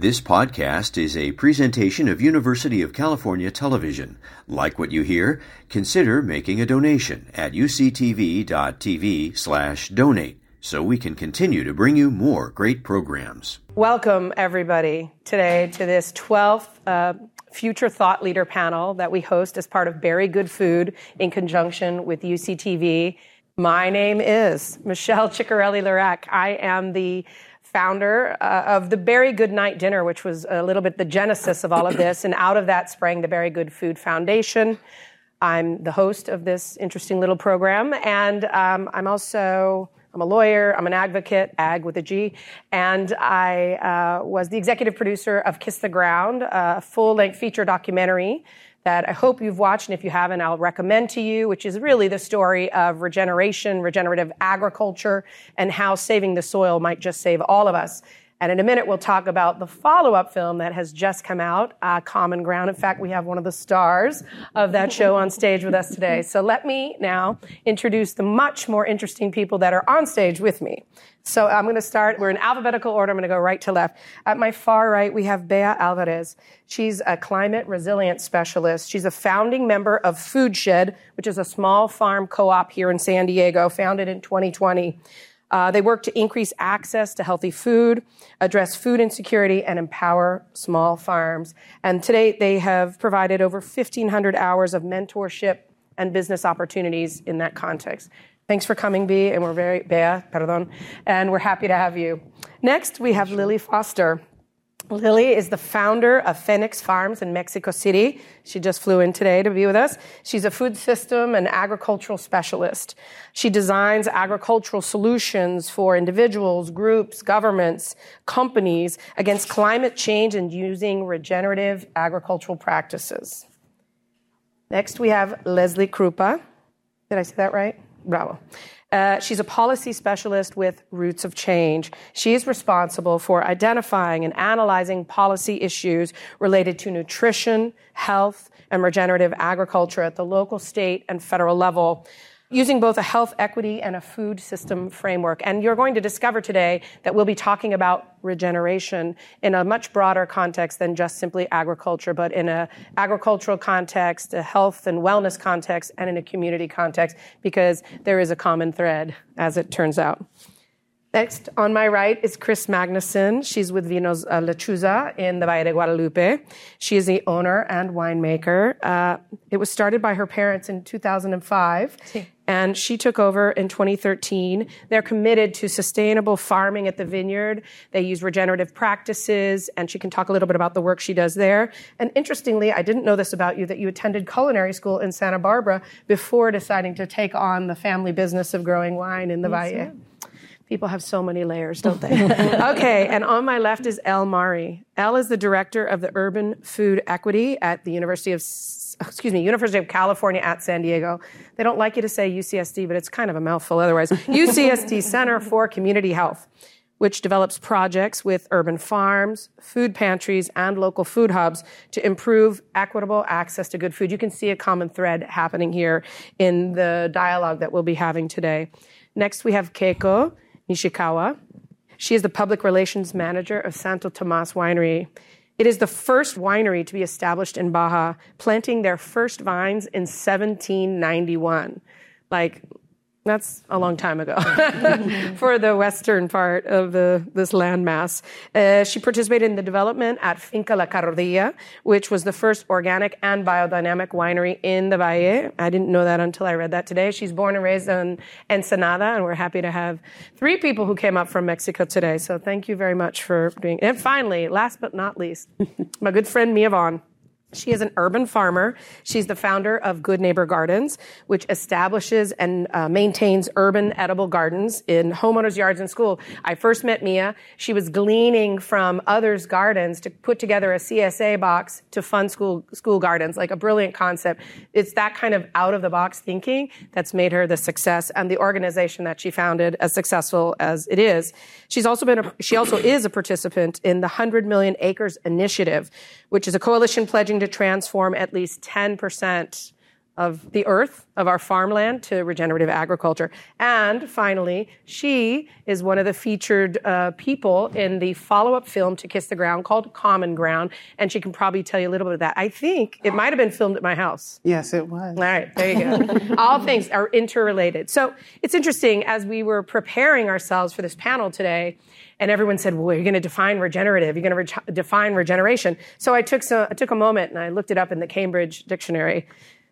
This podcast is a presentation of University of California Television. Like what you hear? Consider making a donation at uctv.tv slash donate so we can continue to bring you more great programs. Welcome, everybody, today to this 12th uh, Future Thought Leader panel that we host as part of Berry Good Food in conjunction with UCTV. My name is Michelle Ciccarelli Lerach. I am the founder uh, of the Berry Good Night Dinner, which was a little bit the genesis of all of this. And out of that sprang the Berry Good Food Foundation. I'm the host of this interesting little program. And um, I'm also, I'm a lawyer, I'm an advocate, ag with a G. And I uh, was the executive producer of Kiss the Ground, a full length feature documentary that I hope you've watched, and if you haven't, I'll recommend to you, which is really the story of regeneration, regenerative agriculture, and how saving the soil might just save all of us. And in a minute, we'll talk about the follow up film that has just come out, uh, Common Ground. In fact, we have one of the stars of that show on stage with us today. So let me now introduce the much more interesting people that are on stage with me. So I'm going to start, we're in alphabetical order. I'm going to go right to left. At my far right, we have Bea Alvarez. She's a climate resilience specialist. She's a founding member of FoodShed, which is a small farm co op here in San Diego, founded in 2020. Uh, they work to increase access to healthy food, address food insecurity, and empower small farms. And today they have provided over 1,500 hours of mentorship and business opportunities in that context. Thanks for coming, B, and we're very, Bea, perdón, and we're happy to have you. Next, we have Lily Foster. Lily is the founder of Fenix Farms in Mexico City. She just flew in today to be with us. She's a food system and agricultural specialist. She designs agricultural solutions for individuals, groups, governments, companies against climate change and using regenerative agricultural practices. Next, we have Lesley Kroupa. Did I say that right? Bravo. Uh, she's a policy specialist with Roots of Change. She is responsible for identifying and analyzing policy issues related to nutrition, health, and regenerative agriculture at the local, state, and federal level using both a health equity and a food system framework. And you're going to discover today that we'll be talking about regeneration in a much broader context than just simply agriculture, but in a agricultural context, a health and wellness context, and in a community context, because there is a common thread, as it turns out. Next, on my right is Chris Magnussen. She's with Vinos uh, Lechuza in the Valle de Guadalupe. She is the owner and winemaker. Uh, it was started by her parents in 2005, and she took over in 2013. They're committed to sustainable farming at the vineyard. They use regenerative practices, and she can talk a little bit about the work she does there. And interestingly, I didn't know this about you, that you attended culinary school in Santa Barbara before deciding to take on the family business of growing wine in the yes, Valle. People have so many layers, don't they? okay, and on my left is Elle Mari. Elle is the director of the Urban Food Equity at the University of excuse me, University of California at San Diego. They don't like you to say UCSD, but it's kind of a mouthful otherwise. UCSD Center for Community Health, which develops projects with urban farms, food pantries, and local food hubs to improve equitable access to good food. You can see a common thread happening here in the dialogue that we'll be having today. Next, we have Keiko. Nishikawa. She is the public relations manager of Santo Tomas Winery. It is the first winery to be established in Baja, planting their first vines in 1791. Like, that's a long time ago for the western part of the, this landmass. Uh, she participated in the development at Finca La Carrodilla, which was the first organic and biodynamic winery in the Valle. I didn't know that until I read that today. She's born and raised in Ensenada, and we're happy to have three people who came up from Mexico today. So thank you very much for being. And finally, last but not least, my good friend Mia Vaughn. She is an urban farmer. She's the founder of Good Neighbor Gardens, which establishes and uh, maintains urban edible gardens in homeowners' yards and school. I first met Mia. She was gleaning from others' gardens to put together a CSA box to fund school school gardens, like a brilliant concept. It's that kind of out of the box thinking that's made her the success and the organization that she founded as successful as it is. She's also been a, she also is a participant in the 100 Million Acres Initiative, which is a coalition pledging to transform at least 10% of the earth, of our farmland, to regenerative agriculture. And finally, she is one of the featured uh, people in the follow up film to Kiss the Ground called Common Ground. And she can probably tell you a little bit of that. I think it might have been filmed at my house. Yes, it was. All right, there you go. All things are interrelated. So it's interesting as we were preparing ourselves for this panel today and everyone said, "Well, you're going to define regenerative. You're going to re- define regeneration." So I took so, I took a moment and I looked it up in the Cambridge Dictionary,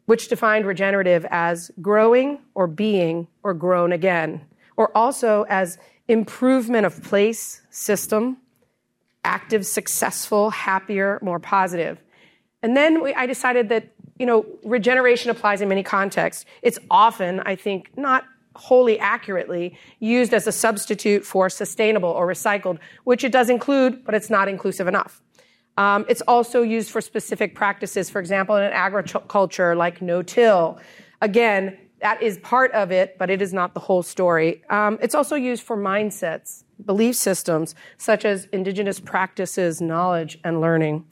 which defined regenerative as growing or being or grown again, or also as improvement of place, system, active, successful, happier, more positive. And then we, I decided that you know regeneration applies in many contexts. It's often, I think, not wholly accurately used as a substitute for sustainable or recycled, which it does include, but it's not inclusive enough. Um, it's also used for specific practices, for example, in agriculture like no-till. Again, that is part of it, but it is not the whole story. Um, it's also used for mindsets, belief systems, such as indigenous practices, knowledge, and learning.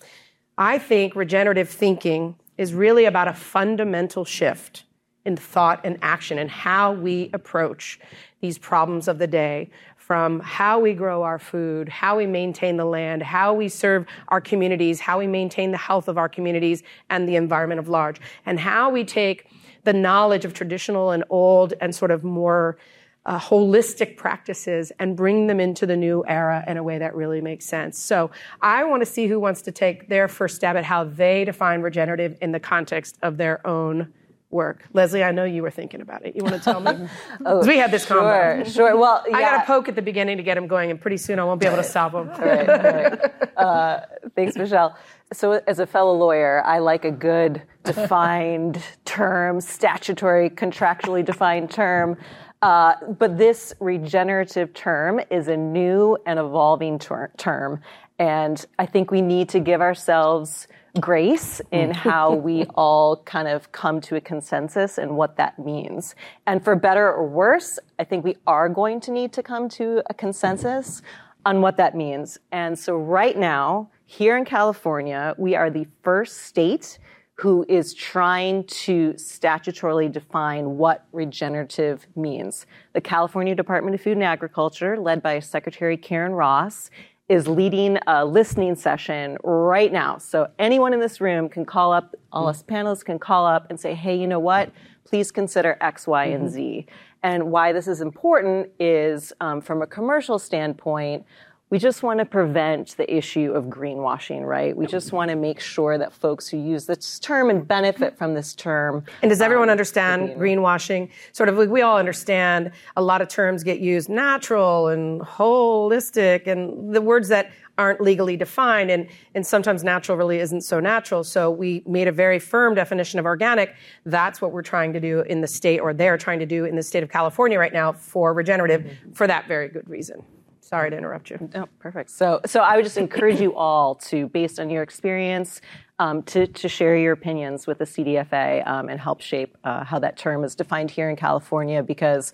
I think regenerative thinking is really about a fundamental shift in thought and action and how we approach these problems of the day from how we grow our food, how we maintain the land, how we serve our communities, how we maintain the health of our communities and the environment of large, and how we take the knowledge of traditional and old and sort of more uh, holistic practices and bring them into the new era in a way that really makes sense. So I want to see who wants to take their first stab at how they define regenerative in the context of their own work. Lesley, I know you were thinking about it. You want to tell me? oh, we had this sure, combo. Sure, Well, yeah. I got to poke at the beginning to get him going, and pretty soon I won't be able to stop him. all right, all right. Uh, thanks, Michelle. So, as a fellow lawyer, I like a good defined term, statutory, contractually defined term. Uh, but this regenerative term is a new and evolving ter- term. And I think we need to give ourselves grace in how we all kind of come to a consensus and what that means. And for better or worse, I think we are going to need to come to a consensus on what that means. And so right now, here in California, we are the first state who is trying to statutorily define what regenerative means. The California Department of Food and Agriculture, led by Secretary Karen Ross, is leading a listening session right now. So anyone in this room can call up, all us panelists can call up and say, hey, you know what? Please consider X, Y, and Z. And why this is important is um, from a commercial standpoint, we just want to prevent the issue of greenwashing, right? We just want to make sure that folks who use this term and benefit from this term. And does everyone um, understand greenwashing? Sort of like we all understand a lot of terms get used natural and holistic and the words that aren't legally defined and, and sometimes natural really isn't so natural. So we made a very firm definition of organic. That's what we're trying to do in the state or they're trying to do in the state of California right now for regenerative mm-hmm. for that very good reason. Sorry to interrupt you. Oh, perfect. So, so I would just encourage you all to, based on your experience, um, to, to share your opinions with the CDFA um, and help shape uh, how that term is defined here in California because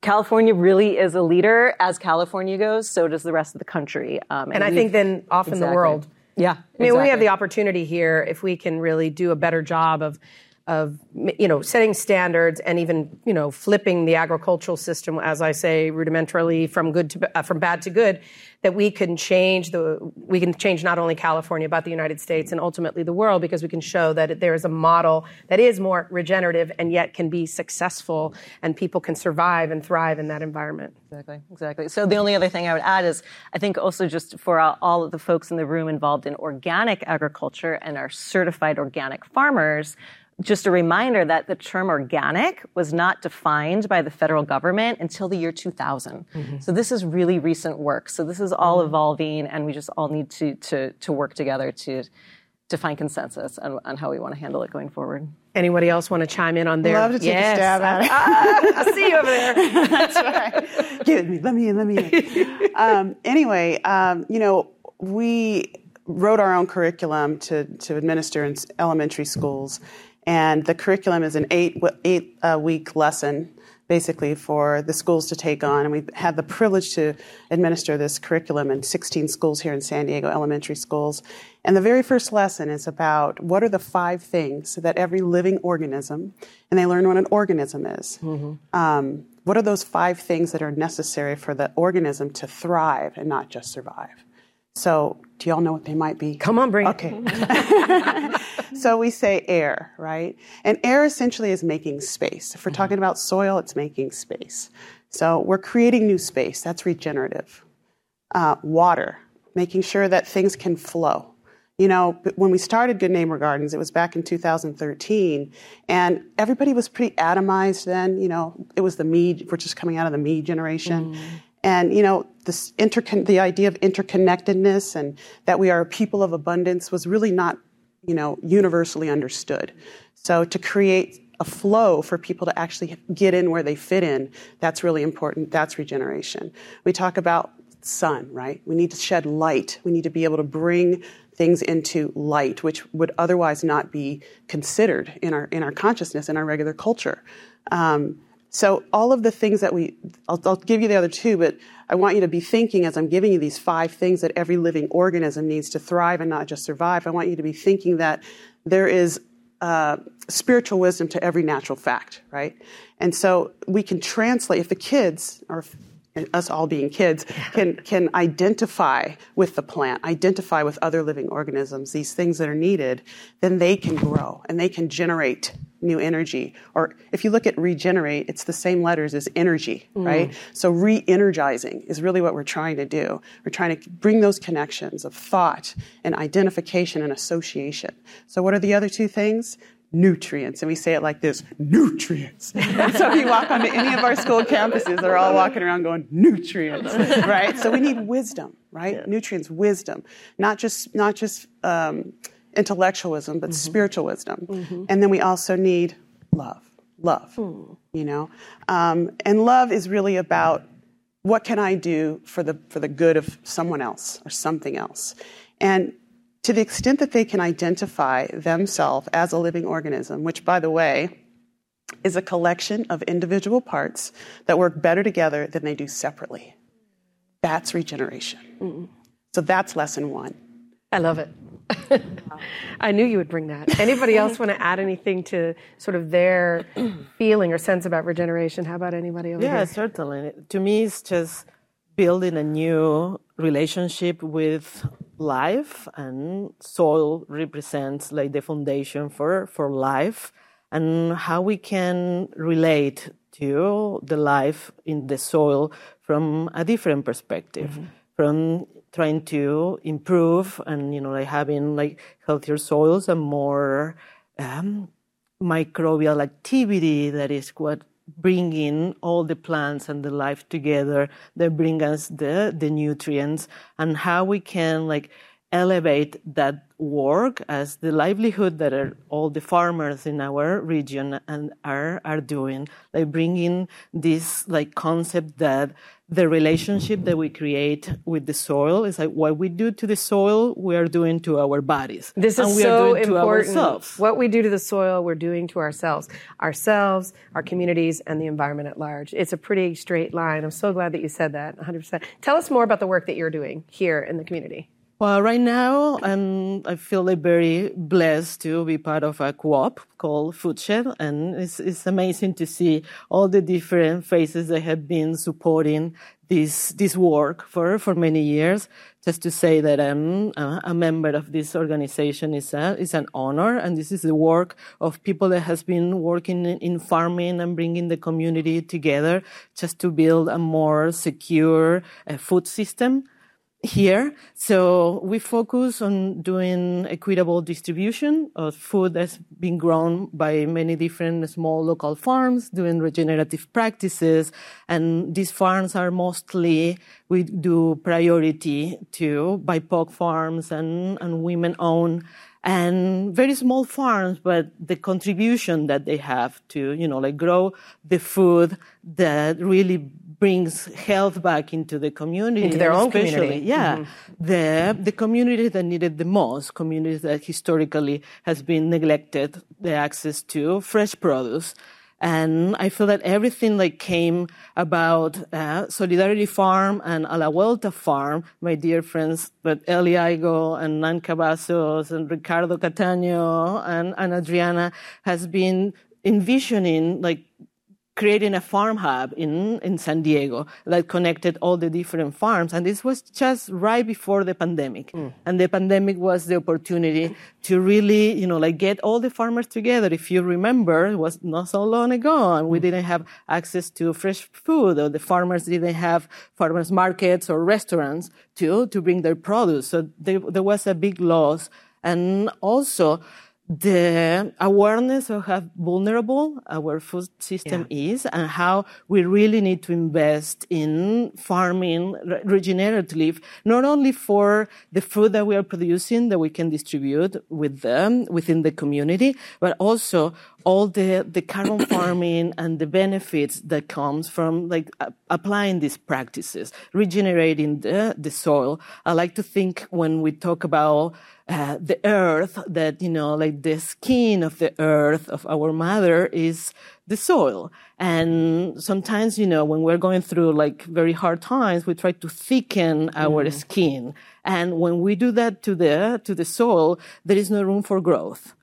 California really is a leader as California goes, so does the rest of the country. Um, and, and I think then often exactly. the world. Yeah. I mean, exactly. we have the opportunity here if we can really do a better job of of you know setting standards and even you know flipping the agricultural system as i say rudimentarily from good to uh, from bad to good that we can change the we can change not only california but the united states and ultimately the world because we can show that there is a model that is more regenerative and yet can be successful and people can survive and thrive in that environment. Exactly. Exactly. So the only other thing i would add is i think also just for all of the folks in the room involved in organic agriculture and our certified organic farmers just a reminder that the term organic was not defined by the federal government until the year 2000. Mm-hmm. So this is really recent work. So this is all mm-hmm. evolving, and we just all need to, to, to work together to, to find consensus on, on how we want to handle it going forward. Anybody else want to chime in on their? Love to take yes. a stab at it. I see you over there. That's right. Get me. Let me in. Let me in. um, anyway, um, you know, we wrote our own curriculum to, to administer in elementary schools and the curriculum is an eight eight uh, week lesson basically for the schools to take on. And we've had the privilege to administer this curriculum in 16 schools here in San Diego, elementary schools. And the very first lesson is about what are the five things that every living organism, and they learn what an organism is. Mm-hmm. Um, what are those five things that are necessary for the organism to thrive and not just survive? So, do y'all know what they might be? Come on, bring it. okay. so we say air, right? And air essentially is making space. If we're talking about soil, it's making space. So we're creating new space. That's regenerative. Uh, water, making sure that things can flow. You know, when we started Good Neighbor Gardens, it was back in 2013, and everybody was pretty atomized then. You know, it was the me, we're just coming out of the me generation. Mm. And, you know, this intercon- the idea of interconnectedness and that we are a people of abundance was really not, you know, universally understood. So to create a flow for people to actually get in where they fit in, that's really important. That's regeneration. We talk about sun, right? We need to shed light. We need to be able to bring things into light, which would otherwise not be considered in our in our consciousness in our regular culture. Um, so all of the things that we, I'll, I'll, give you the other two, but I want you to be thinking as I'm giving you these five things that every living organism needs to thrive and not just survive. I want you to be thinking that there is uh, spiritual wisdom to every natural fact, right? And so we can translate if the kids or us all being kids can can identify with the plant, identify with other living organisms, these things that are needed, then they can grow and they can generate new energy. Or if you look at regenerate, it's the same letters as energy, mm. right? So re-energizing is really what we're trying to do. We're trying to bring those connections of thought and identification and association. So what are the other two things? nutrients. And we say it like this nutrients. And so if you walk onto any of our school campuses, they're all walking around going, nutrients, right? So we need wisdom, right? Yeah. Nutrients, wisdom. Not just, not just, um, intellectualism, but mm-hmm. spiritual wisdom. Mm-hmm. And then we also need love. Love, mm. you know? Um, and love is really about what can I do for the, for the good of someone else or something else. And to the extent that they can identify themselves as a living organism, which, by the way, is a collection of individual parts that work better together than they do separately. That's regeneration. Mm. So that's lesson one. I love it. I knew you would bring that. Anybody else want to add anything to sort of their feeling or sense about regeneration? How about anybody over yeah, here? Yeah, certainly. To me, it's just building a new relationship with life, and soil represents like the foundation for, for life, and how we can relate to the life in the soil from a different perspective. Mm-hmm. From trying to improve and you know like having like healthier soils and more um, microbial activity that is what bringing all the plants and the life together that bring us the the nutrients and how we can like elevate that work as the livelihood that are all the farmers in our region and are are doing. Like bringing this like concept that the relationship that we create with the soil is like what we do to the soil we are doing to our bodies. This is so important. what we do to the soil we're doing to ourselves. Ourselves our communities and the environment at large. It's a pretty straight line. I'm so glad that you said that 100% tell us more about the work that you're doing here in the community well, right now, I'm, I feel very blessed to be part of a co-op called Foodshed, and it's, it's amazing to see all the different faces that have been supporting this this work for for many years. Just to say that I'm a member of this organization is a, is an honor, and this is the work of people that has been working in farming and bringing the community together, just to build a more secure uh, food system here. So we focus on doing equitable distribution of food that's been grown by many different small local farms, doing regenerative practices. And these farms are mostly, we do priority to BIPOC farms and, and women owned and very small farms, but the contribution that they have to, you know, like grow the food that really brings health back into the community. Into their own community. Yeah. Mm-hmm. The, the community that needed the most, communities that historically has been neglected the access to fresh produce. And I feel that everything like came about uh, Solidarity Farm and A La Vuelta Farm, my dear friends, but Eli Igo and Nan Cavazos and Ricardo Catano and, and Adriana has been envisioning like creating a farm hub in, in San Diego that connected all the different farms. And this was just right before the pandemic. Mm. And the pandemic was the opportunity to really, you know, like get all the farmers together. If you remember, it was not so long ago and we mm. didn't have access to fresh food or the farmers didn't have farmers markets or restaurants to, to bring their produce. So there, there was a big loss. And also, the awareness of how vulnerable our food system yeah. is and how we really need to invest in farming regeneratively, not only for the food that we are producing that we can distribute with them within the community, but also all the, the carbon farming and the benefits that comes from like uh, applying these practices, regenerating the, the soil. I like to think when we talk about uh, the earth that you know like the skin of the earth of our mother is the soil and sometimes you know when we're going through like very hard times we try to thicken our mm. skin and when we do that to the to the soil there is no room for growth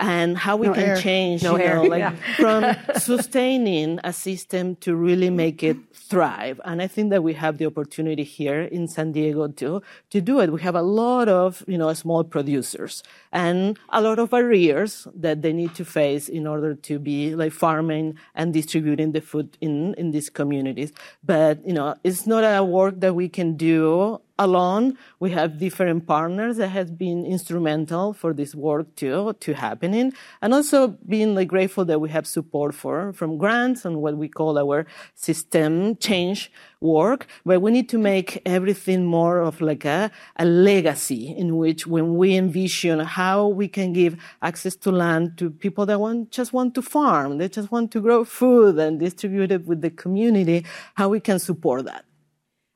and how we no can air. change, no you know, like yeah. from sustaining a system to really make it thrive. And I think that we have the opportunity here in San Diego to, to do it. We have a lot of, you know, small producers and a lot of barriers that they need to face in order to be like farming and distributing the food in, in these communities. But, you know, it's not a work that we can do alone. We have different partners that have been instrumental for this work to, to happening. And also being like grateful that we have support for, from grants and what we call our system change work. But we need to make everything more of like a, a legacy in which when we envision how we can give access to land to people that want, just want to farm, they just want to grow food and distribute it with the community, how we can support that.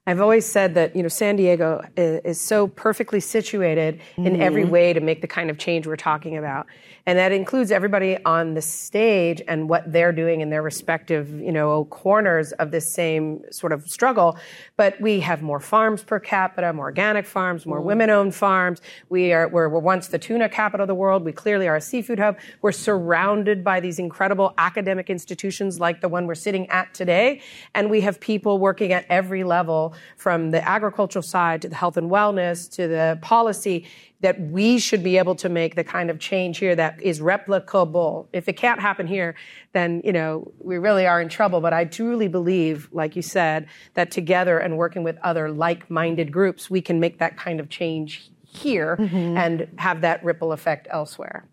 I've always said that you know San Diego is, is so perfectly situated mm-hmm. in every way to make the kind of change we're talking about, and that includes everybody on the stage and what they're doing in their respective you know corners of this same sort of struggle. But we have more farms per capita, more organic farms, more mm-hmm. women-owned farms. We are we're, we're once the tuna capital of the world. We clearly are a seafood hub. We're surrounded by these incredible academic institutions like the one we're sitting at today, and we have people working at every level from the agricultural side to the health and wellness to the policy that we should be able to make the kind of change here that is replicable. If it can't happen here, then, you know, we really are in trouble. But I truly believe, like you said, that together and working with other like-minded groups, we can make that kind of change here mm-hmm. and have that ripple effect elsewhere.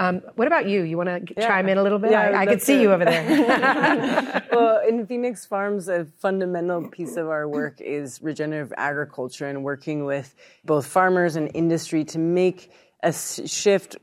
Um, what about you? You want to yeah. chime in a little bit? Yeah, I, I could see you over there. well, in Fenix Farms, a fundamental piece of our work is regenerative agriculture and working with both farmers and industry to make a shift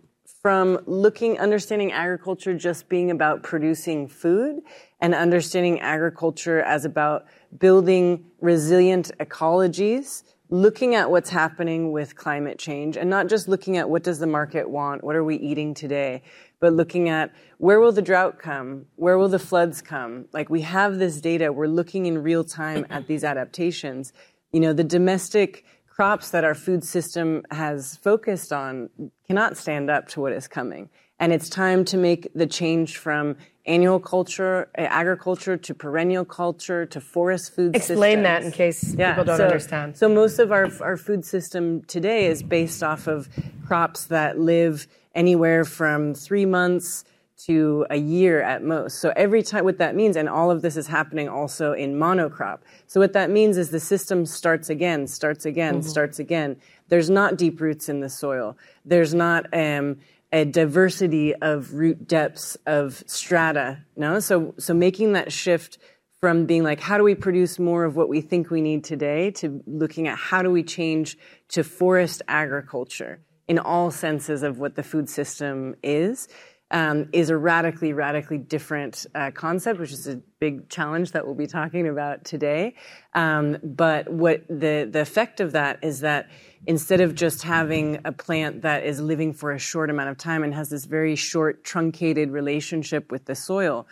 from looking, understanding agriculture just being about producing food and understanding agriculture as about building resilient ecologies looking at what's happening with climate change and not just looking at what does the market want, what are we eating today, but looking at where will the drought come, where will the floods come. Like we have this data, we're looking in real time at these adaptations. You know, the domestic crops that our food system has focused on cannot stand up to what is coming. And it's time to make the change from annual culture, uh, agriculture to perennial culture to forest food Explain systems. that in case yeah, people don't so, understand. So most of our, our food system today is based off of crops that live anywhere from three months to a year at most. So every time, what that means, and all of this is happening also in monocrop. So what that means is the system starts again, starts again, mm-hmm. starts again. There's not deep roots in the soil. There's not um, a diversity of root depths of strata. No, so so making that shift from being like how do we produce more of what we think we need today to looking at how do we change to forest agriculture in all senses of what the food system is is a radically, radically different uh, concept, which is a big challenge that we'll be talking about today. Um, but what the the effect of that is that instead of just having a plant that is living for a short amount of time and has this very short, truncated relationship with the soil,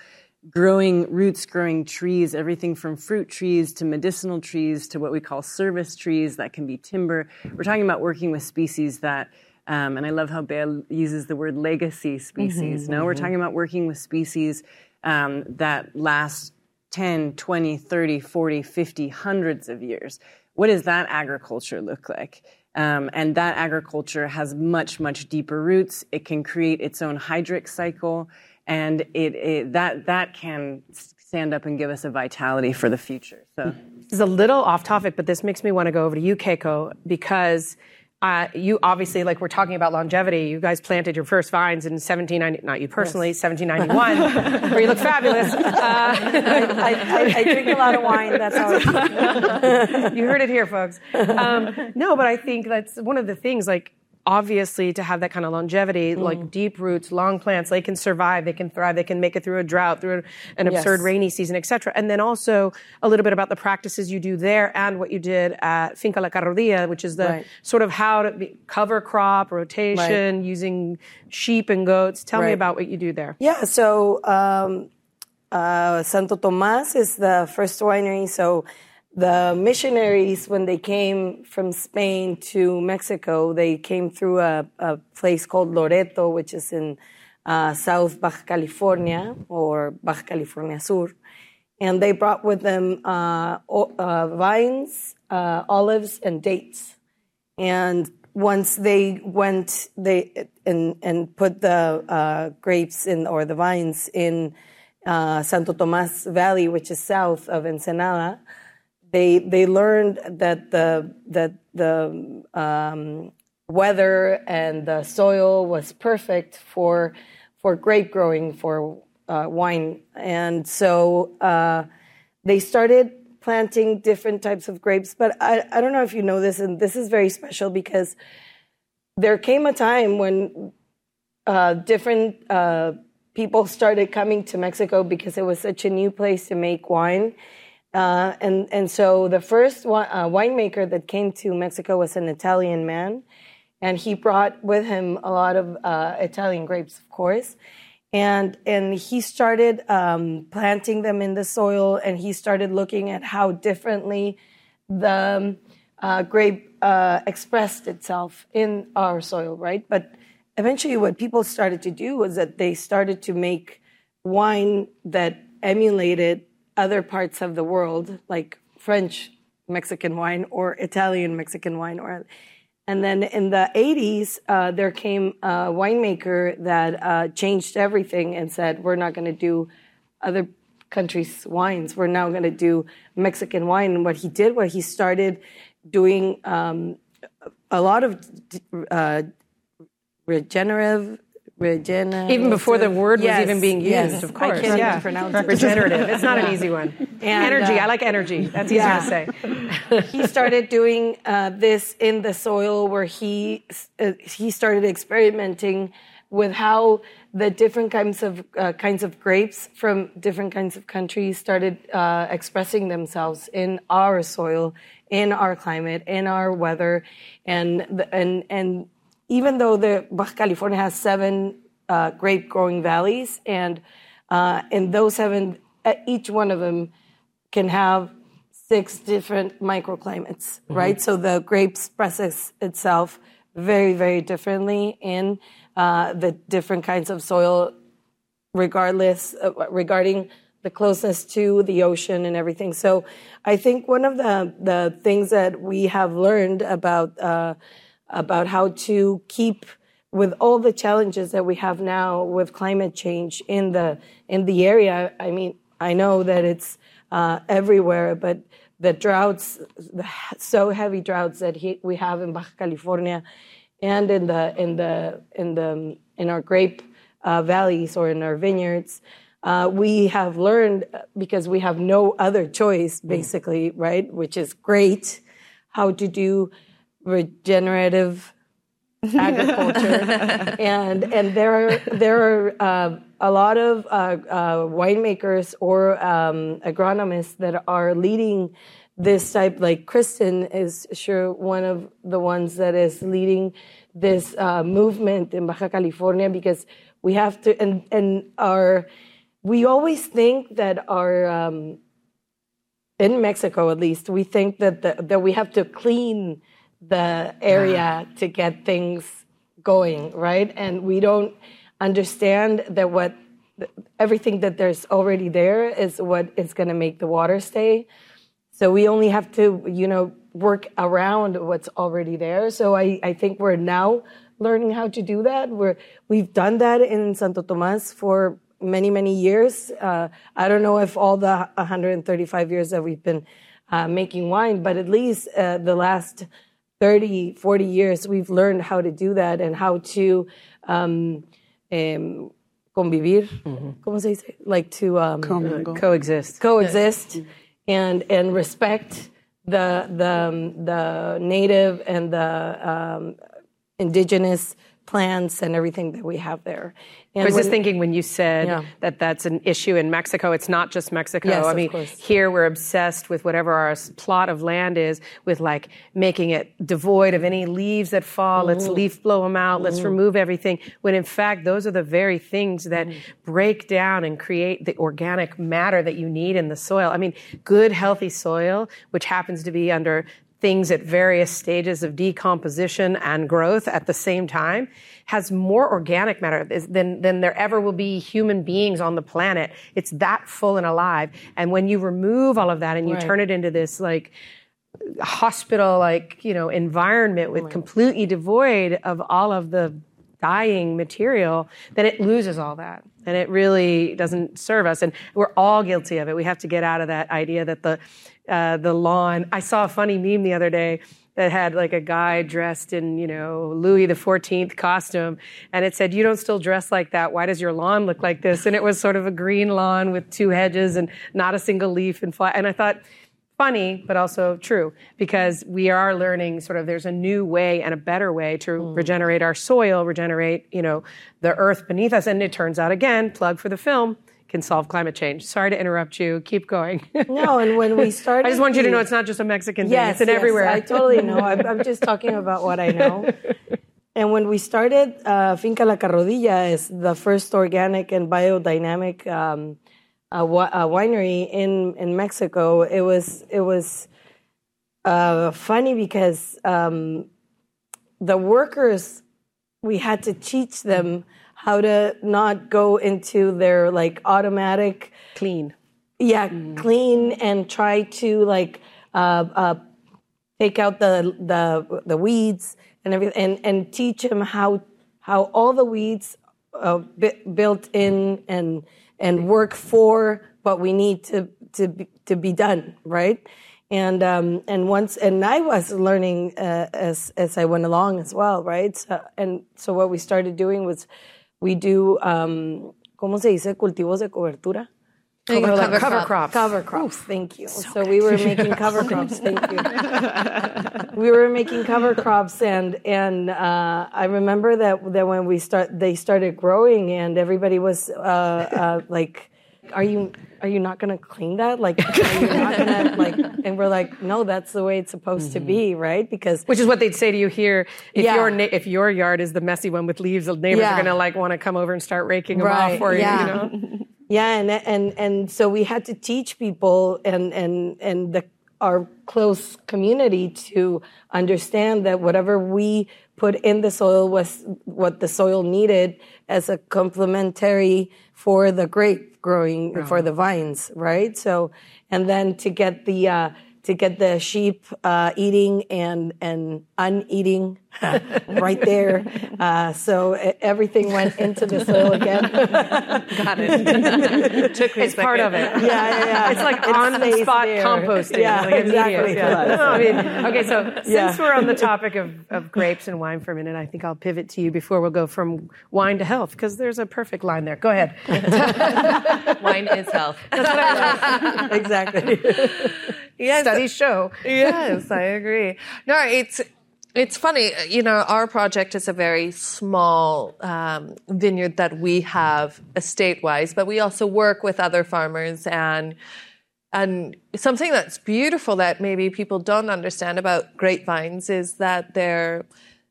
growing roots, growing trees, everything from fruit trees to medicinal trees to what we call service trees that can be timber. We're talking about working with species that, um, and I love how Bea uses the word legacy species. Mm-hmm, no, we're talking about working with species um, that last 10, 20, 30, 40, 50, hundreds of years. What does that agriculture look like? Um, and that agriculture has much, much deeper roots. It can create its own hydric cycle, and it, it that that can stand up and give us a vitality for the future. So This is a little off topic, but this makes me want to go over to you, Keiko, because uh, you obviously, like we're talking about longevity, you guys planted your first vines in 1790, not you personally, 1791, where you look fabulous. Uh, I, I, I drink a lot of wine. That's how. I you heard it here, folks. Um, no, but I think that's one of the things, like, obviously to have that kind of longevity, like deep roots, long plants, they can survive, they can thrive, they can make it through a drought, through an absurd Yes. rainy season, etc. And then also a little bit about the practices you do there and what you did at Finca La Carrodilla, which is the Right. sort of how to be, cover crop, rotation, using sheep and goats. Tell me about what you do there. Yeah, so um, uh, Santo Tomas is the first winery. So the missionaries, when they came from Spain to Mexico, they came through a, a place called Loreto, which is in uh, South Baja California or Baja California Sur. And they brought with them uh, uh, vines, uh, olives, and dates. And once they went, they and and put the uh, grapes in or the vines in uh, Santo Tomas Valley, which is south of Ensenada. They they learned that the that the um, weather and the soil was perfect for for grape growing for uh, wine, and so uh, they started planting different types of grapes. But I, I don't know if you know this, and this is very special because there came a time when uh, different uh, people started coming to Mexico because it was such a new place to make wine. Uh, and, and so the first uh, winemaker that came to Mexico was an Italian man. And he brought with him a lot of uh, Italian grapes, of course. And, and he started um, planting them in the soil and he started looking at how differently the um, uh, grape uh, expressed itself in our soil, right? But eventually, what people started to do was that they started to make wine that emulated other parts of the world, like French Mexican wine or Italian Mexican wine, or and then in the 80s, uh, there came a winemaker that uh, changed everything and said, "We're not going to do other countries' wines. We're now going to do Mexican wine." And what he did was he started doing um, a lot of uh, regenerative, regenerative. Even before the word Yes, was even being used, yes. of course. I can't yeah. even pronounce it. Regenerative. It's not an easy one. energy. uh, I like energy. That's easier yeah. to say. he started doing uh, this in the soil where he uh, he started experimenting with how the different kinds of uh, kinds of grapes from different kinds of countries started uh, expressing themselves in our soil, in our climate, in our weather, and the- and and even though the Baja California has seven uh, grape growing valleys, and uh, in those seven, uh, each one of them can have six different microclimates, right? So the grape expresses itself very, very differently in uh, the different kinds of soil, regardless uh, regarding the closeness to the ocean and everything. So I think one of the the things that we have learned about uh, about how to keep with all the challenges that we have now with climate change in the in the area. I mean, I know that it's uh, everywhere, but the droughts, the so heavy droughts that he, we have in Baja California, and in the in the in the in our grape uh, valleys or in our vineyards, uh, we have learned because we have no other choice, basically, right? Which is great, how to do regenerative agriculture, and and there are there are uh, a lot of uh, uh, winemakers or um, agronomists that are leading this type. Like Kristin is sure one of the ones that is leading this uh, movement in Baja California because we have to and and our we always think that our um, in Mexico at least we think that the, that we have to clean the area to get things going right? And we don't understand that what everything that there's already there is what is going to make the water stay. So we only have to you know work around what's already there. So i, I think we're now learning how to do that. We're we've done that in santo tomas for many many years. Uh, i don't know if all the 135 years that we've been uh, making wine but at least uh, the last 30 40 years we've learned how to do that and how to um, um, convivir ¿cómo se dice? like to um, Commingle. Coexist. coexist and and respect the the um, the native and the um, indigenous plants and everything that we have there. And I was just thinking when you said Yeah. that that's an issue in Mexico, it's not just Mexico. Yes, I mean, course. here we're obsessed with whatever our plot of land is, with like making it devoid of any leaves that fall. Let's Mm-hmm. leaf blow them out. Let's remove everything. When in fact, those are the very things that Mm-hmm. break down and create the organic matter that you need in the soil. I mean, good, healthy soil, which happens to be under things at various stages of decomposition and growth at the same time has more organic matter than, than there ever will be human beings on the planet. It's that full and alive. And when you remove all of that and you Right. turn it into this like hospital like, you know, environment with completely devoid of all of the dying material, then it loses all that. And it really doesn't serve us. And we're all guilty of it. We have to get out of that idea that the, uh, the lawn, I saw a funny meme the other day that had like a guy dressed in, you know, Louis the 14th costume. And it said, you don't still dress like that. Why does your lawn look like this? And it was sort of a green lawn with two hedges and not a single leaf and fly. And I thought, funny, but also true, because we are learning sort of there's a new way and a better way to regenerate our soil, regenerate, you know, the earth beneath us. And it turns out again, plug for the film, can solve climate change. Sorry to interrupt you. Keep going. no, and when we started, I just want you to know it's not just a Mexican thing. Yes, It's yes, everywhere. I totally know. I'm, I'm just talking about what I know. And when we started, uh, Finca La Carrodilla is the first organic and biodynamic um, uh, wi- uh, winery in, in Mexico. It was it was uh, funny because um, the workers we had to teach them how to not go into their like automatic Clean. yeah clean and try to like uh, uh, take out the the the weeds and everything and and teach them how how all the weeds uh, bu- built in and and work for what we need to to be, to be done right? And um, and once and I was learning uh, as as I went along as well right? So, and so what we started doing was we do um, ¿cómo se dice cultivos de cobertura Cover, cover cover crop. crops. Cover crops. thank you. So, we were making cover crops. Thank you. we were making cover crops, and and uh, I remember that that when we start, they started growing, and everybody was uh, uh, like, "Are you are you not going to clean that? Like, are you not to like?" And we're like, "No, that's the way it's supposed to be, mm-hmm. right? Because Which is what they'd say to you here. If Yeah. your na- if your yard is the messy one with leaves, the neighbors Yeah. are gonna like want to come over and start raking them Right, off for you. yeah. You know. Yeah, and and and so we had to teach people and and and the our close community to understand that whatever we put in the soil was what the soil needed as a complementary for the grape growing for the vines, right? So and then to get the uh, to get the sheep uh, eating and and uneating right there. Uh, so everything went into the soil again. Got it. Took me a it's part of it. Yeah, yeah, yeah. It's like It on the spot there. composting. Yeah, like exactly. Yeah. No, I mean, okay, so Yeah. since we're on the topic of, of grapes and wine for a minute, I think I'll pivot to you before we'll go from wine to health, because there's a perfect line there. Go ahead. Wine is health. exactly. Yes. Studies show. yes, I agree. No, it's it's funny. You know, our project is a very small um, vineyard that we have estate-wise, but we also work with other farmers and. And something that's beautiful that maybe people don't understand about grapevines is that they're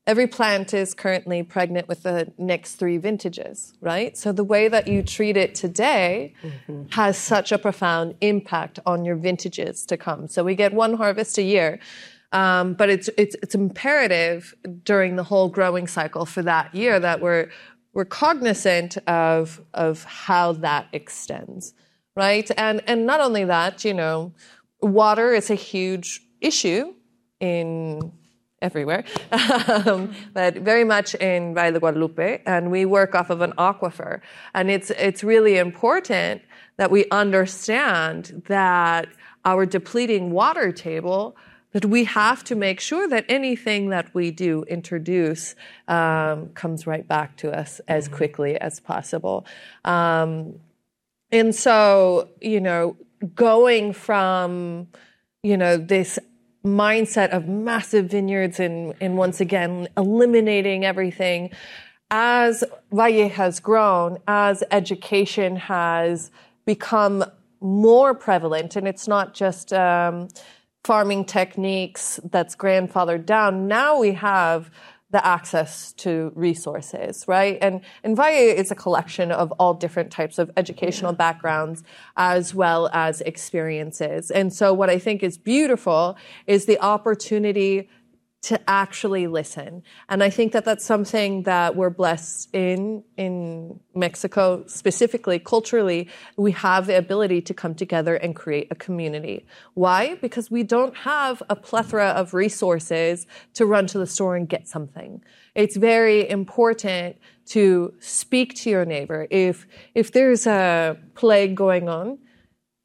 every plant is currently pregnant with the next three vintages, right? So the way that you treat it today has such a profound impact on your vintages to come. So we get one harvest a year. Um, but it's, it's, it's imperative during the whole growing cycle for that year that we're, we're cognizant of, of how that extends, right? And, and not only that, you know, water is a huge issue in everywhere, um, but very much in Valle de Guadalupe, and we work off of an aquifer. And it's, it's really important that we understand that our depleting water table that we have to make sure that anything that we do introduce um, comes right back to us as quickly as possible. Um, and so, you know, going from, you know, this mindset of massive vineyards and, and once again eliminating everything as Valle has grown, as education has become more prevalent, and it's not just um, farming techniques that's grandfathered down. Now we have the access to resources, right? And, and Valle is a collection of all different types of educational backgrounds as well as experiences. And so what I think is beautiful is the opportunity to actually listen. And I think that that's something that we're blessed in, in Mexico specifically, culturally. We have the ability to come together and create a community. Why? Because we don't have a plethora of resources to run to the store and get something. It's very important to speak to your neighbor. If, if there's a plague going on,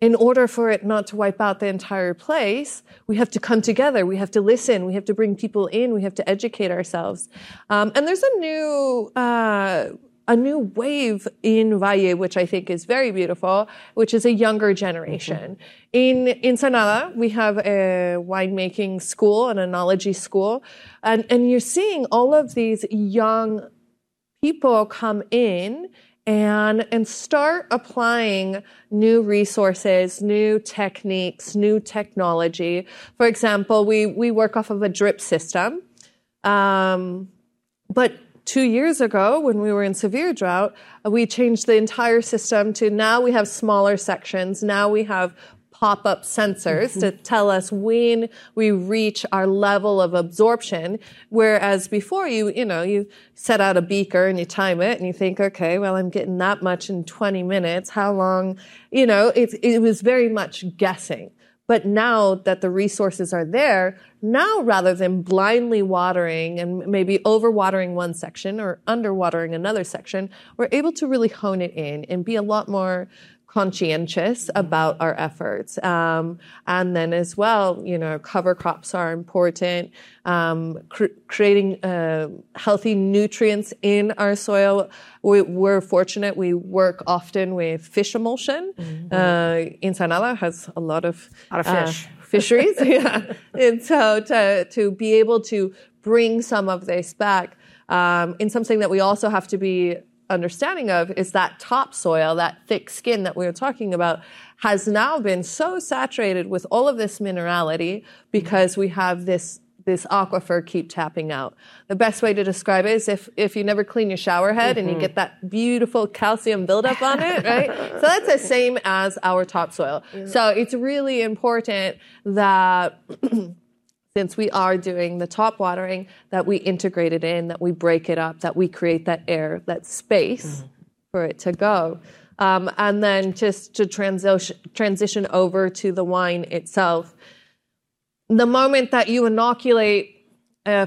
in order for it not to wipe out the entire place, we have to come together. We have to listen. We have to bring people in. We have to educate ourselves. Um, and there's a new, uh, a new wave in Valle, which I think is very beautiful, which is a younger generation. In Ensenada, we have a winemaking school, an enology school, and, and you're seeing all of these young people come in and, and start applying new resources, new techniques, new technology. For example, we, we work off of a drip system. Um, but two years ago, when we were in severe drought, we changed the entire system to now we have smaller sections. Now we have pop up sensors mm-hmm. to tell us when we reach our level of absorption. Whereas before you, you know, you set out a beaker and you time it and you think, okay, well, I'm getting that much in 20 minutes. How long? You know, it, it was very much guessing. But now that the resources are there, now rather than blindly watering and maybe overwatering one section or underwatering another section, we're able to really hone it in and be a lot more conscientious about our efforts. Um, and then as well, you know, cover crops are important. Um, cr- creating uh, healthy nutrients in our soil. We, are fortunate. We work often with fish emulsion. Mm-hmm. Uh, Ensenada has a lot of, a lot of uh, fish. fisheries. yeah. And so to, to be able to bring some of this back um, in something that we also have to be understanding of is that topsoil, that thick skin that we were talking about, has now been so saturated with all of this minerality because we have this this aquifer keep tapping out. The best way to describe it is if, if you never clean your shower head mm-hmm. and you mm-hmm. get that beautiful calcium buildup on it, right? so that's the same as our topsoil. So it's really important that since we are doing the top watering, that we integrate it in, that we break it up, that we create that air, that space mm-hmm. for it to go. Um, and then just to transition, transition over to the wine itself, the moment that you inoculate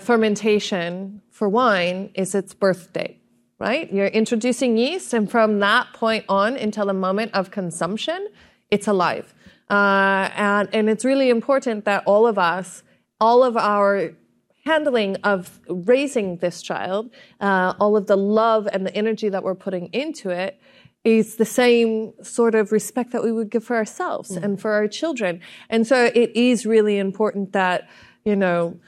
fermentation for wine is its birthday, right? You're introducing yeast, and from that point on until the moment of consumption, it's alive. Uh, and, and it's really important that all of us all of our handling of raising this child, uh, all of the love and the energy that we're putting into it, is the same sort of respect that we would give for ourselves mm. and for our children. And so it is really important that, you know,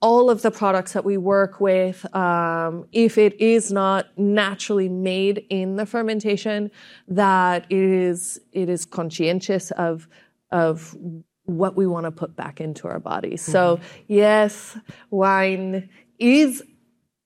all of the products that we work with, um, if it is not naturally made in the fermentation, that it is it is conscientious of of what we want to put back into our bodies. Mm-hmm. So, yes, wine is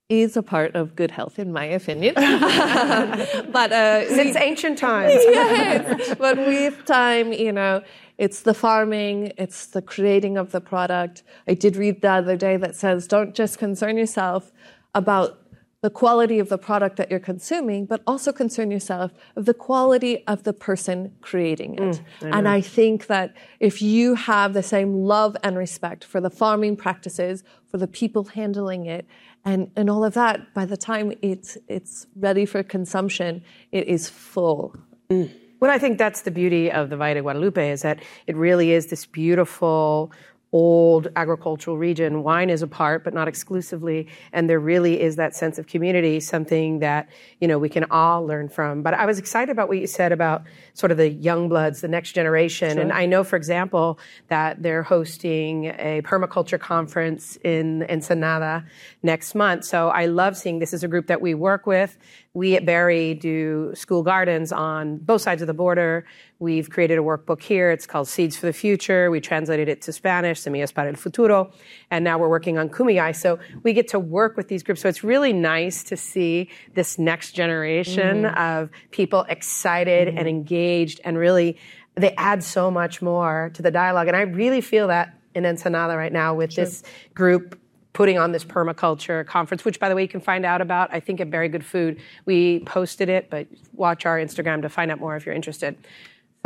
is a part of good health, in my opinion. but uh, since ancient times, yes. But with time, you know, it's the farming, it's the creating of the product. I did read the other day that says, don't just concern yourself about the quality of the product that you're consuming, but also concern yourself of the quality of the person creating it. Mm, I and I think that if you have the same love and respect for the farming practices, for the people handling it, and, and all of that, by the time it's, it's ready for consumption, it is full. Mm. Well, I think that's the beauty of the Valle de Guadalupe is that it really is this beautiful old agricultural region. Wine is a part, but not exclusively. And there really is that sense of community, something that, you know, we can all learn from. But I was excited about what you said about sort of the young bloods, the next generation. Sure. And I know, for example, that they're hosting a permaculture conference in Ensenada next month. So I love seeing this is a group that we work with. We at Berry do school gardens on both sides of the border. We've created a workbook here. It's called Seeds for the Future. We translated it to Spanish, Semillas para el Futuro. And now we're working on Kumeyaay. So we get to work with these groups. So it's really nice to see this next generation mm-hmm. of people excited mm-hmm. and engaged and really they add so much more to the dialogue. And I really feel that in Ensenada right now with sure. this group putting on this permaculture conference, which, by the way, you can find out about, I think, at Berry Good Food. We posted it, but watch our Instagram to find out more if you're interested.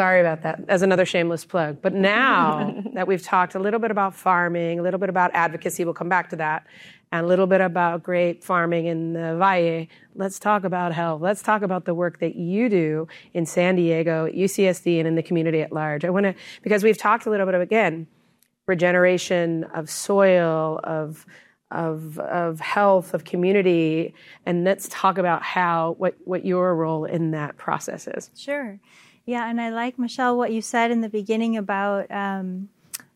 Sorry about that, as another shameless plug. But now that we've talked a little bit about farming, a little bit about advocacy, we'll come back to that, and a little bit about grape farming in the Valle, let's talk about health. Let's talk about the work that you do in San Diego, at UCSD, and in the community at large. I want to, because we've talked a little bit of, again, regeneration of soil, of of of health, of community, and let's talk about how what what your role in that process is. Sure, yeah, and I like Michelle what you said in the beginning about um,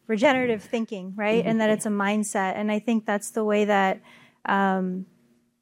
regenerative thinking, right, mm-hmm. and that it's a mindset, and I think that's the way that. Um,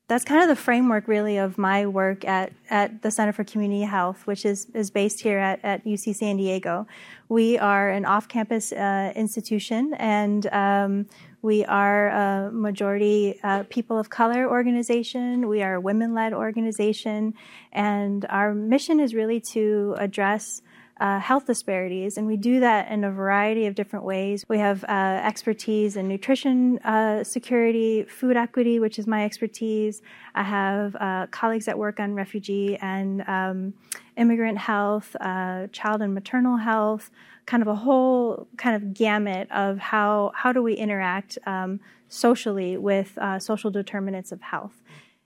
that's kind of the framework really of my work at, at the Center for Community Health, which is, is based here at, at UC San Diego. We are an off campus uh, institution and um, we are a majority uh, people of color organization. We are a women led organization. And our mission is really to address uh, health disparities, and we do that in a variety of different ways. We have uh, expertise in nutrition uh, security, food equity, which is my expertise. I have uh, colleagues that work on refugee and um, immigrant health, uh, child and maternal health, kind of a whole kind of gamut of how how do we interact um, socially with uh, social determinants of health.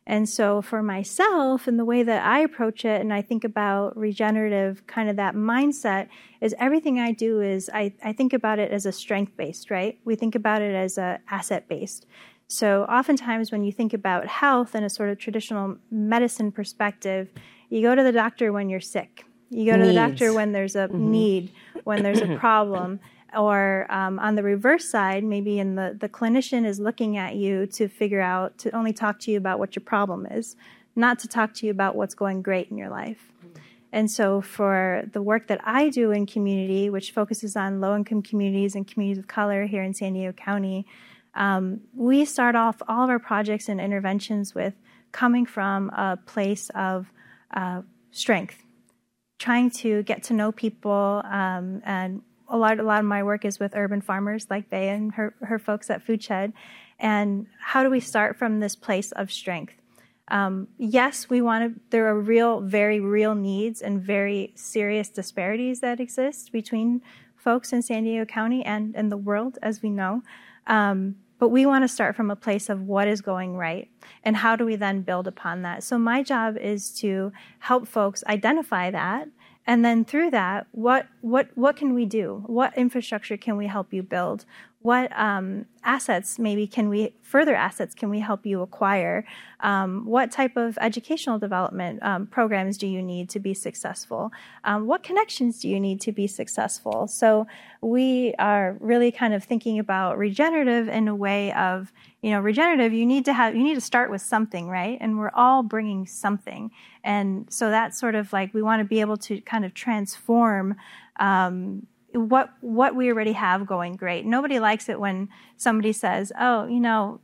And so for myself and the way that I approach it and I think about regenerative kind of that mindset is everything I do is I, I think about it as a strength based, right? We think about it as a asset based. So oftentimes when you think about health in a sort of traditional medicine perspective, you go to the doctor when you're sick. You go to the doctor when there's a mm-hmm. need, when there's a problem or um, on the reverse side, maybe in the, the clinician is looking at you to figure out, to only talk to you about what your problem is, not to talk to you about what's going great in your life. And so, for the work that I do in community, which focuses on low income communities and communities of color here in San Diego County, um, we start off all of our projects and interventions with coming from a place of uh, strength, trying to get to know people um, and a lot, a lot of my work is with urban farmers like they and her, her folks at Foodshed. And how do we start from this place of strength? Um, yes, we want to, there are real, very real needs and very serious disparities that exist between folks in San Diego County and in the world, as we know. Um, but we want to start from a place of what is going right and how do we then build upon that. So, my job is to help folks identify that and then through that, what what what can we do? What infrastructure can we help you build? What um, assets maybe can we further assets can we help you acquire? Um, what type of educational development um, programs do you need to be successful? Um, what connections do you need to be successful? So we are really kind of thinking about regenerative in a way of you know regenerative. You need to have you need to start with something, right? And we're all bringing something, and so that's sort of like we want to be able to kind of transform. Um, what what we already have going great. Nobody likes it when somebody says, "Oh, you know,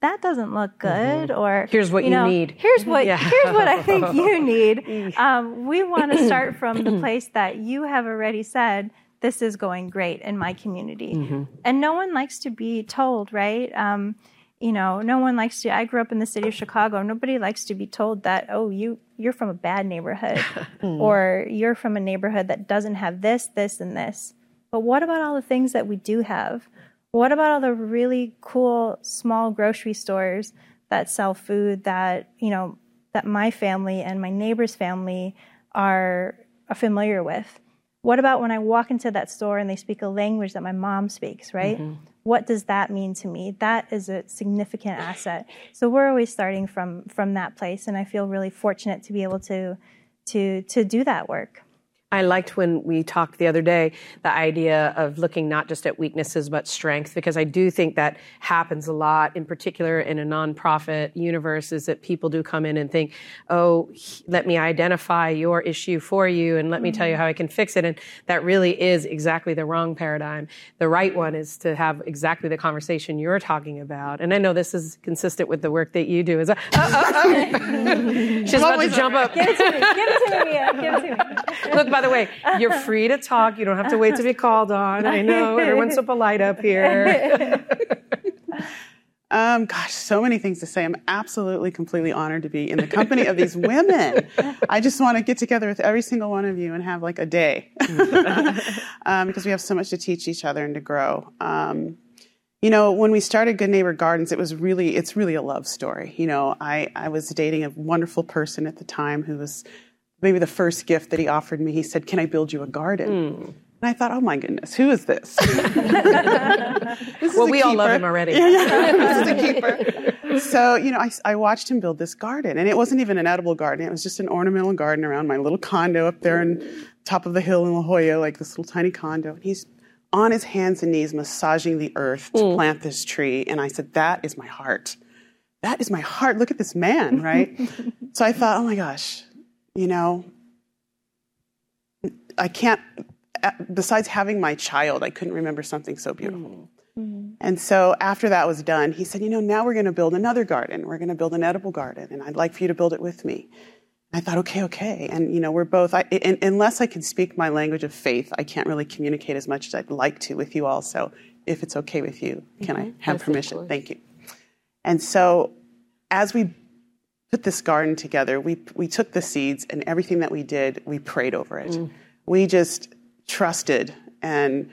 that doesn't look good or Here's what you know, need. here's what Yeah. here's what i think you need um, we want to start from the place that you have already said this is going great in my community and no one likes to be told right um, you know no one likes to i grew up in the city of chicago. Nobody likes to be told that oh you you're from a bad neighborhood hmm. or you're from a neighborhood that doesn't have this this and this. But what about all the things that we do have? What about all the really cool small grocery stores that sell food that you know that my family and my neighbor's family are, are familiar with? What about when i walk into that store and they speak a language that my mom speaks right mm-hmm. What does that mean to me? That is a significant asset. So we're always starting from from that place and i feel really fortunate to be able to to to do that work I liked when we talked the other day the idea of looking not just at weaknesses but strength because I do think that happens a lot in particular in a nonprofit universe is that people do come in and think oh let me identify your issue for you and let me tell you mm-hmm. how I can fix it. And that really is exactly the wrong paradigm. The right one is to have exactly the conversation you're talking about. And I know this is consistent with the work that you do is uh, uh, uh, she's about to jump up. Give it to me. Give it to me give it to me. Look, by the way, you're free to talk. You don't have to wait to be called on. I know everyone's so polite up here. Um, gosh, so many things to say. I'm absolutely, completely honored to be in the company of these women. I just want to get together with every single one of you and have like a day um, because we have so much to teach each other and to grow. Um, you know, when we started Good Neighbor Gardens, it was really, it's really a love story. You know, I, I was dating a wonderful person at the time who was maybe the first gift that he offered me. He said, Can I build you a garden? Hmm. And I thought, oh my goodness, who is this? This Well, a we all love him already. Yeah, yeah. this is a keeper. So, you know, I, I watched him build this garden, and it wasn't even an edible garden. It was just an ornamental garden around my little condo up there on top of the hill in La Jolla, like this little tiny condo. And he's on his hands and knees massaging the earth to hmm. plant this tree. And I said, that is my heart. That is my heart. Look at this man, right? so I thought, oh my gosh, you know, I can't, uh, besides having my child, I couldn't remember something so beautiful. Mm-hmm. Mm-hmm. And so after that was done, he said, You know, now we're going to build another garden. We're going to build an edible garden, and I'd like for you to build it with me. And I thought, okay, okay. And, you know, we're both, I, and, unless I can speak my language of faith, I can't really communicate as much as I'd like to with you all. So if it's okay with you, can I mm-hmm. have permission? Thank you. And so as we put this garden together, we, we took the seeds and everything that we did, we prayed over it. Mm. We just trusted and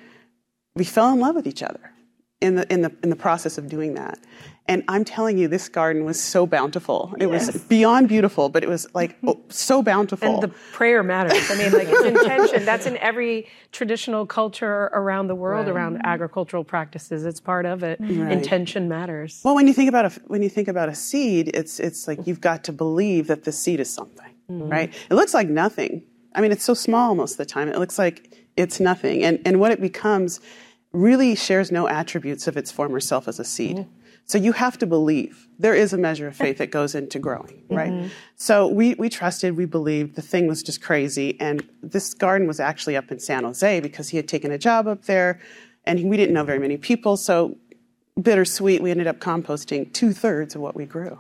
we fell in love with each other in the, in the, in the process of doing that. And I'm telling you, this garden was so bountiful. It was beyond beautiful, but it was like mm-hmm. oh, so bountiful. And the prayer matters. I mean, like it's intention. That's in every traditional culture around the world around mm-hmm. agricultural practices. It's part of it. Mm-hmm. Intention matters. Well, when you think about a when you think about a seed, it's it's like you've got to believe that the seed is something, right? It looks like nothing. I mean, it's so small most of the time. It looks like it's nothing, and and what it becomes really shares no attributes of its former self as a seed. So you have to believe. There is a measure of faith that goes into growing, mm-hmm. right? So we, we trusted, we believed. The thing was just crazy. And this garden was actually up in San Jose because he had taken a job up there and we didn't know very many people. So bittersweet, we ended up composting two thirds of what we grew.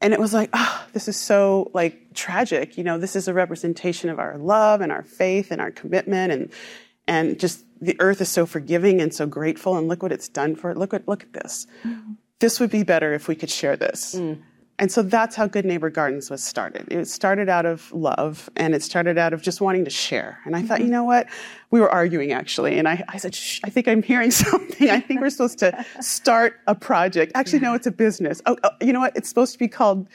And it was like, oh, this is so like tragic. You know, this is a representation of our love and our faith and our commitment and and just the earth is so forgiving and so grateful and look what it's done for it. Look at look at this. This would be better if we could share this. Mm. And so that's how Good Neighbor Gardens was started. It started out of love and it started out of just wanting to share. And I thought, mm-hmm. you know what? We were arguing actually. And I, I said, Shh, I think I'm hearing something. I think we're supposed to start a project. Actually, no, it's a business. Oh, oh, you know what? It's supposed to be called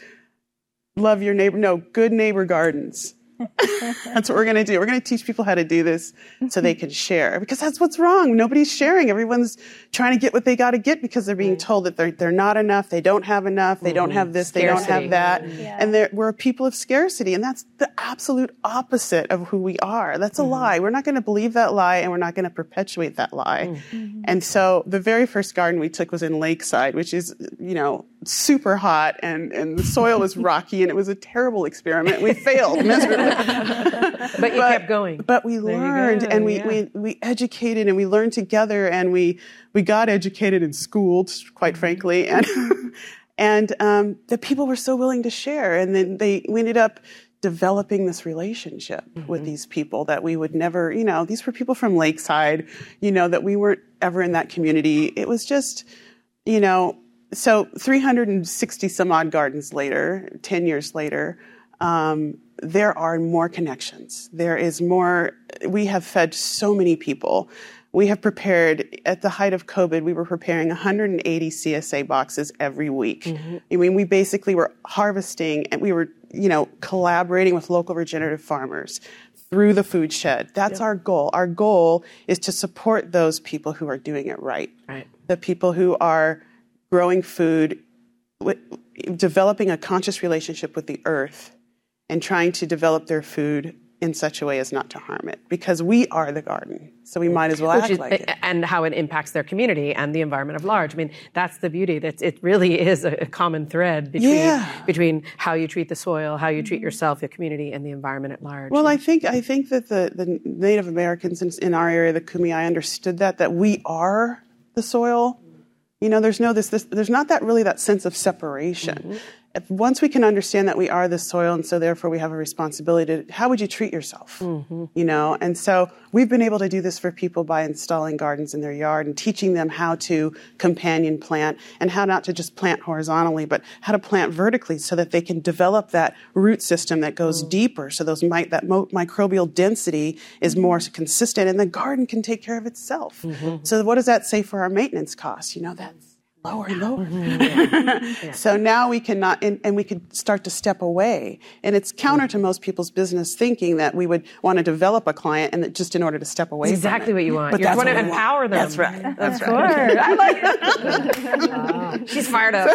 Love Your Neighbor. No, Good Neighbor Gardens. that's what we're going to do. We're going to teach people how to do this so they can share because that's what's wrong. Nobody's sharing. Everyone's trying to get what they got to get because they're being told that they're, they're not enough. They don't have enough. They don't have mm-hmm. this. They don't have that. And we're a people of scarcity. And that's the absolute opposite of who we are. That's a mm-hmm. lie. We're not going to believe that lie and we're not going to perpetuate that lie. Mm. And so the very first garden we took was in Lakeside, which is, you know, super hot and, and the soil was rocky and it was a terrible experiment. We failed miserably. But you kept going. But we you learned and we, yeah. we, we educated and we learned together and we, we got educated and schooled, quite frankly. And, And um, the people were so willing to share. And then they, we ended up developing this relationship with these people that we would never, you know, these were people from Lakeside, you know, that we weren't ever in that community. It was just, you know, so 360 some odd gardens later, 10 years later, um, there are more connections. There is more, we have fed so many people. We have prepared, at the height of COVID, we were preparing 180 CSA boxes every week. I mean, we basically were harvesting and we were, you know, collaborating with local regenerative farmers through the FoodShed. That's our goal. Our goal is to support those people who are doing it right. Right. The people who are growing food, developing a conscious relationship with the earth, and trying to develop their food in such a way as not to harm it. Because we are the garden, so we might as well Which act is- like it. and how it impacts their community and the environment at large. I mean, that's the beauty. That it really is a, common thread between Yeah. between how you treat the soil, how you treat yourself, your community, and the environment at large. Well, I think I think that the, the Native Americans in, in our area, the Kumeyaay, understood that that we are the soil. You know, there's no this, this there's not that really that sense of separation. Mm-hmm. If, once we can understand that we are the soil, and so therefore we have a responsibility to how would you treat yourself? Mm-hmm. You know, and so we've been able to do this for people by installing gardens in their yard and teaching them how to companion plant and how not to just plant horizontally, but how to plant vertically so that they can develop that root system that goes mm. deeper. So those mi- that mo- microbial density is more mm-hmm. consistent, and the garden can take care of itself. Mm-hmm. So what does that say for our maintenance costs? You know, that's lower and mm-hmm. lower. So now we cannot, and, and we could start to step away. And it's counter to most people's business thinking that we would want to develop a client and that just in order to step away. That's exactly from it. what you want. But you that's want to what we want. empower them. That's right. That's Of course. I like it. She's fired up.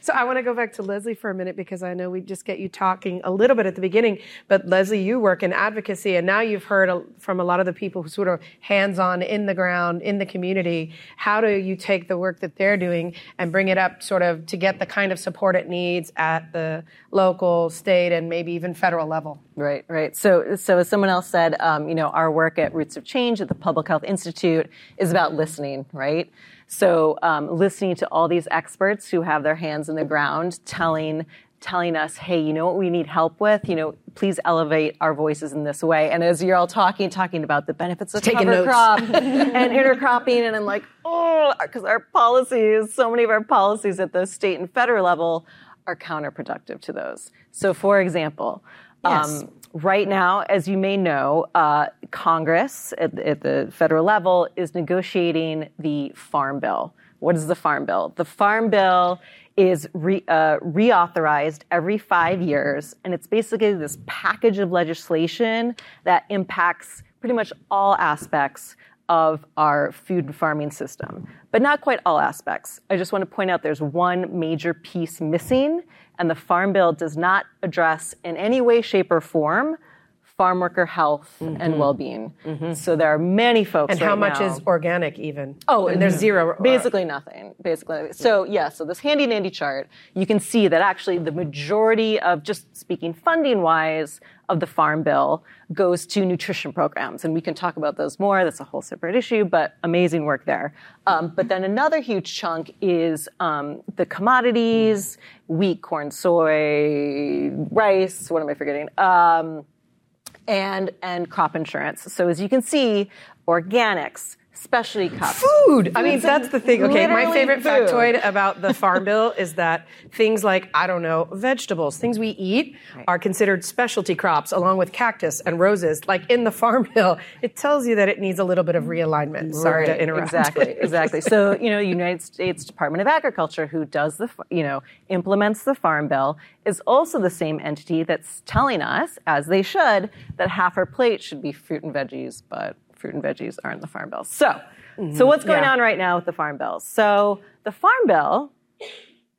so I want to go back to Lesley for a minute because I know we just get you talking a little bit at the beginning. But Lesley, you work in advocacy, and now you've heard from a lot of the people who sort of hands-on in the ground in the community. How do you take the work that they're doing and bring it up, sort of, to get the kind of support it needs at the local, state, and maybe even federal level? Right, right. So, so as someone else said, um, you know, our work at Roots of Change at the Public Health Institute is about listening, right? So, um, listening to all these experts who have their hands in the ground, telling telling us, hey, you know what we need help with? You know, please elevate our voices in this way. And as you're all talking, talking about the benefits of Taking cover notes. crop and intercropping, and I'm like, oh, because our policies, so many of our policies at the state and federal level are counterproductive to those. So, for example, um, right now, as you may know, uh, Congress at, at the federal level is negotiating the Farm Bill. What is the Farm Bill? The Farm Bill is re, uh, reauthorized every five years, and it's basically this package of legislation that impacts pretty much all aspects of our food and farming system, but not quite all aspects. I just want to point out there's one major piece missing, and the Farm Bill does not address in any way, shape, or form farm worker health and well-being. So there are many folks. And how much now- is organic even? Oh, and there's zero. Basically nothing. Basically, so yeah. So this handy dandy chart, you can see that actually the majority of just speaking funding wise of the farm bill goes to nutrition programs, and we can talk about those more. That's a whole separate issue, but amazing work there. Um, but then another huge chunk is um, the commodities: wheat, corn, soy, rice. What am I forgetting? Um, and and crop insurance. So as you can see, organics, specialty crops, food. I mean, that's the thing. Okay, my favorite food. factoid about the farm bill is that things like, I don't know, vegetables, things we eat are considered specialty crops along with cactus and roses. Like in the farm bill, it tells you that it needs a little bit of realignment. Sorry Right, to interrupt. Exactly, exactly. So, you know, United States Department of Agriculture, who does the, you know, implements the Farm Bill, is also the same entity that's telling us, as they should, that half our plate should be fruit and veggies, but fruit and veggies aren't in the Farm Bill. So, so what's going Yeah. on right now with the Farm Bill? So, the Farm Bill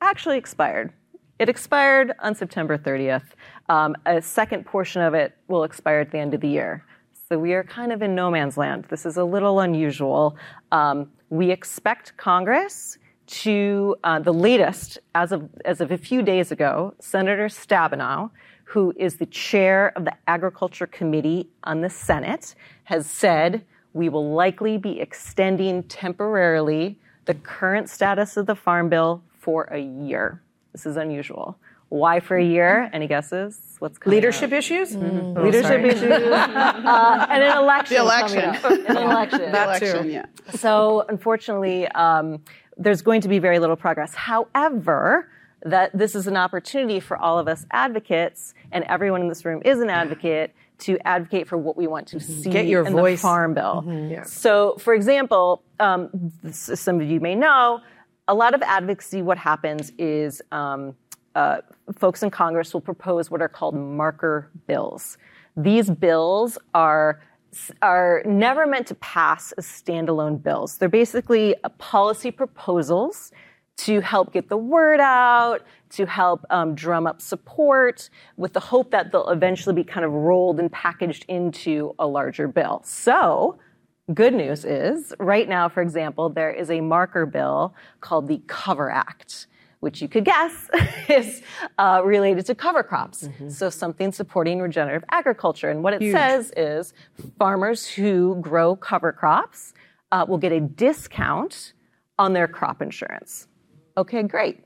actually expired. It expired on September 30th. Um, a second portion of it will expire at the end of the year. So we are kind of in no man's land. This is a little unusual. Um, we expect Congress to, uh, the latest, as of, as of a few days ago, Senator Stabenow, who is the chair of the Agriculture Committee on the Senate, has said we will likely be extending temporarily the current status of the Farm Bill for a year. This is unusual. Why for a year? Any guesses? What's coming Leadership up? issues? Mm-hmm. Leadership issues. uh, and an election. The election. coming. An election. The election, yeah. So unfortunately, um, there's going to be very little progress. However, that this is an opportunity for all of us advocates, and everyone in this room is an advocate, to advocate for what we want to see Get your in voice. the Farm Bill. Yeah. So, for example, um, this, some of you may know, a lot of advocacy, what happens is um, uh, folks in Congress will propose what are called marker bills. These bills are are never meant to pass as standalone bills. They're basically uh, policy proposals to help get the word out, to help um, drum up support, with the hope that they'll eventually be kind of rolled and packaged into a larger bill. So, good news is, right now, for example, there is a marker bill called the Cover Act which you could guess is uh, related to cover crops. So something supporting regenerative agriculture. And what it says is farmers who grow cover crops uh, will get a discount on their crop insurance. Okay, great.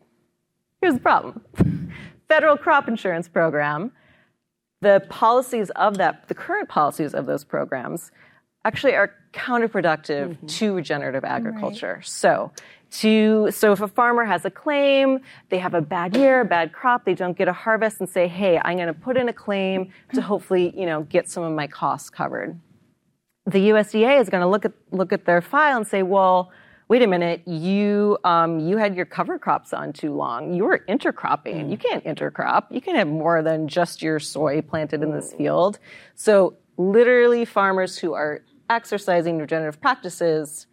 Here's the problem. Federal crop insurance program, the policies of that, the current policies of those programs actually are counterproductive mm-hmm. to regenerative agriculture. So, to so if a farmer has a claim, they have a bad year, a bad crop, they don't get a harvest, and say, "Hey, I'm going to put in a claim to mm-hmm. hopefully, you know, get some of my costs covered." The USDA is going to look at look at their file and say, "Well." Wait a minute, you um, you had your cover crops on too long. You were intercropping. You can't intercrop. You can have more than just your soy planted in this field. So literally, farmers who are exercising regenerative practices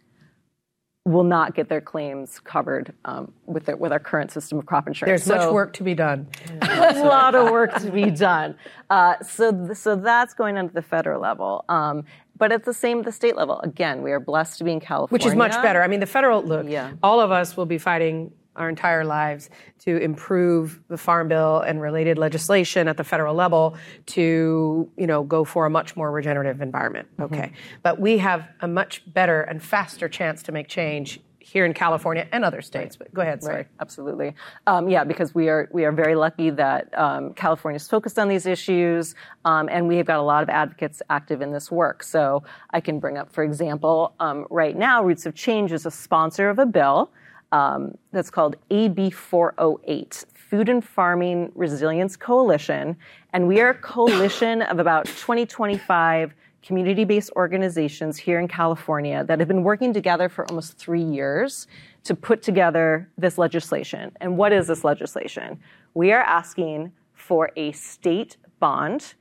will not get their claims covered um, with, their, with our current system of crop insurance. There's much work to be done. a lot of work to be done. Uh, so, th- so that's going on at the federal level. Um, but at the same at the state level, again, we are blessed to be in California, which is much better. I mean, the federal look. Yeah. All of us will be fighting our entire lives to improve the farm bill and related legislation at the federal level to you know go for a much more regenerative environment. Mm-hmm. Okay, but we have a much better and faster chance to make change here in California and other states. But go ahead, sorry. Right, absolutely. Um, yeah, because we are we are very lucky that um, California is focused on these issues, um, and we have got a lot of advocates active in this work. So I can bring up, for example, um, right now, Roots of Change is a sponsor of a bill um, that's called AB 408. Food and Farming Resilience Coalition, and we are a coalition of about 20, 25 community based organizations here in California that have been working together for almost three years to put together this legislation. And what is this legislation? We are asking for a state bond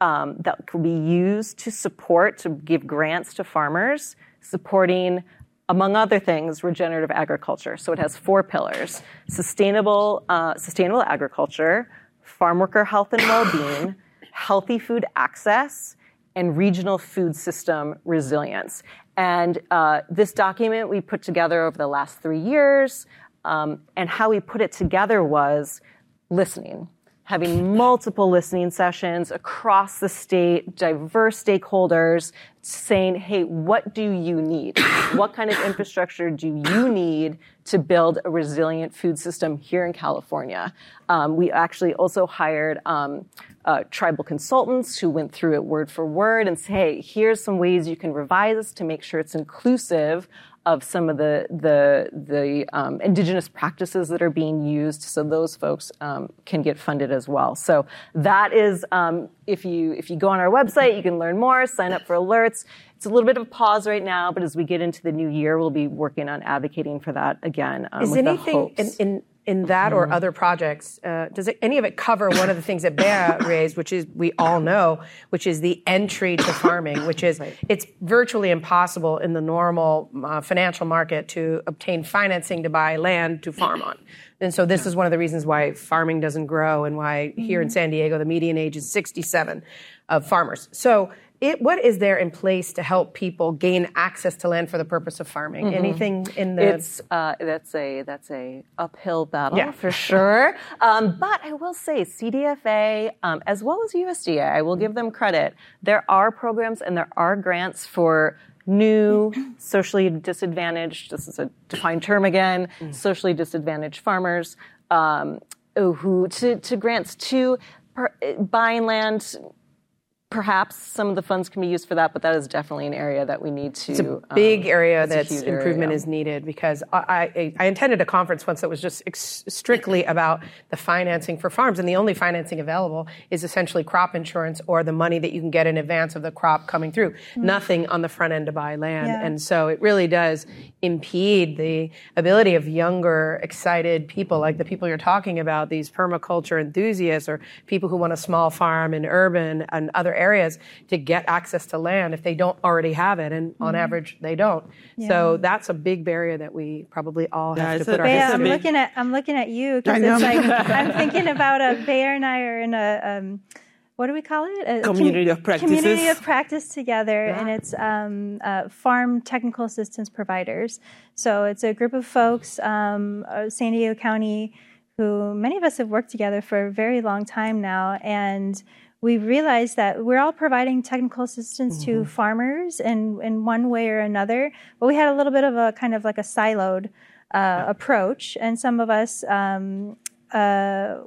um, that could be used to support, to give grants to farmers, supporting, among other things, regenerative agriculture. So it has four pillars sustainable, uh, sustainable agriculture, farm worker health and well being, healthy food access, and regional food system resilience. And uh, this document we put together over the last three years, um, and how we put it together was listening, having multiple listening sessions across the state, diverse stakeholders saying, hey, what do you need? what kind of infrastructure do you need to build a resilient food system here in California? Um, we actually also hired um, uh, tribal consultants who went through it word for word and say, hey, here's some ways you can revise this to make sure it's inclusive of some of the the the um, indigenous practices that are being used, so those folks um, can get funded as well. So that is, um, if you if you go on our website, you can learn more, sign up for alerts. It's a little bit of a pause right now, but as we get into the new year, we'll be working on advocating for that again. Um, Is anything in, in, in that or other projects, uh, does it, any of it cover one of the things that Bea raised, which is we all know, which is the entry to farming, which is it's virtually impossible in the normal uh, financial market to obtain financing to buy land to farm on. And so this is one of the reasons why farming doesn't grow and why here in San Diego the median age is 67 of farmers. So it, what is there in place to help people gain access to land for the purpose of farming? Anything in the It's uh, that's a that's a uphill battle Yeah. for sure. Um, but I will say CDFA um, as well as USDA, I will give them credit. There are programs and there are grants for new, socially disadvantaged, this is a defined term again, socially disadvantaged farmers, um, who to, to grants to per, buying land perhaps some of the funds can be used for that, but that is definitely an area that we need to. It's a big um, area it's a that's huge improvement area. is needed because I, I, I attended a conference once that was just ex- strictly about the financing for farms, and the only financing available is essentially crop insurance or the money that you can get in advance of the crop coming through. Nothing on the front end to buy land, Yeah. and so it really does impede the ability of younger, excited people like the people you're talking about, these permaculture enthusiasts or people who want a small farm in urban and other areas to get access to land if they don't already have it, and on average they don't. So that's a big barrier that we probably all have to it's put a- our Bea, heads I'm through. looking at I'm looking at you because it's like I'm thinking about a Bayer and I are in a um, what do we call it? A Community of practices. Community of practice together, and it's um, uh, farm technical assistance providers. So it's a group of folks, um, uh, San Diego County, who many of us have worked together for a very long time now, and we realized that we're all providing technical assistance to farmers in, in one way or another, but we had a little bit of a kind of like a siloed uh, approach, and some of us um, uh,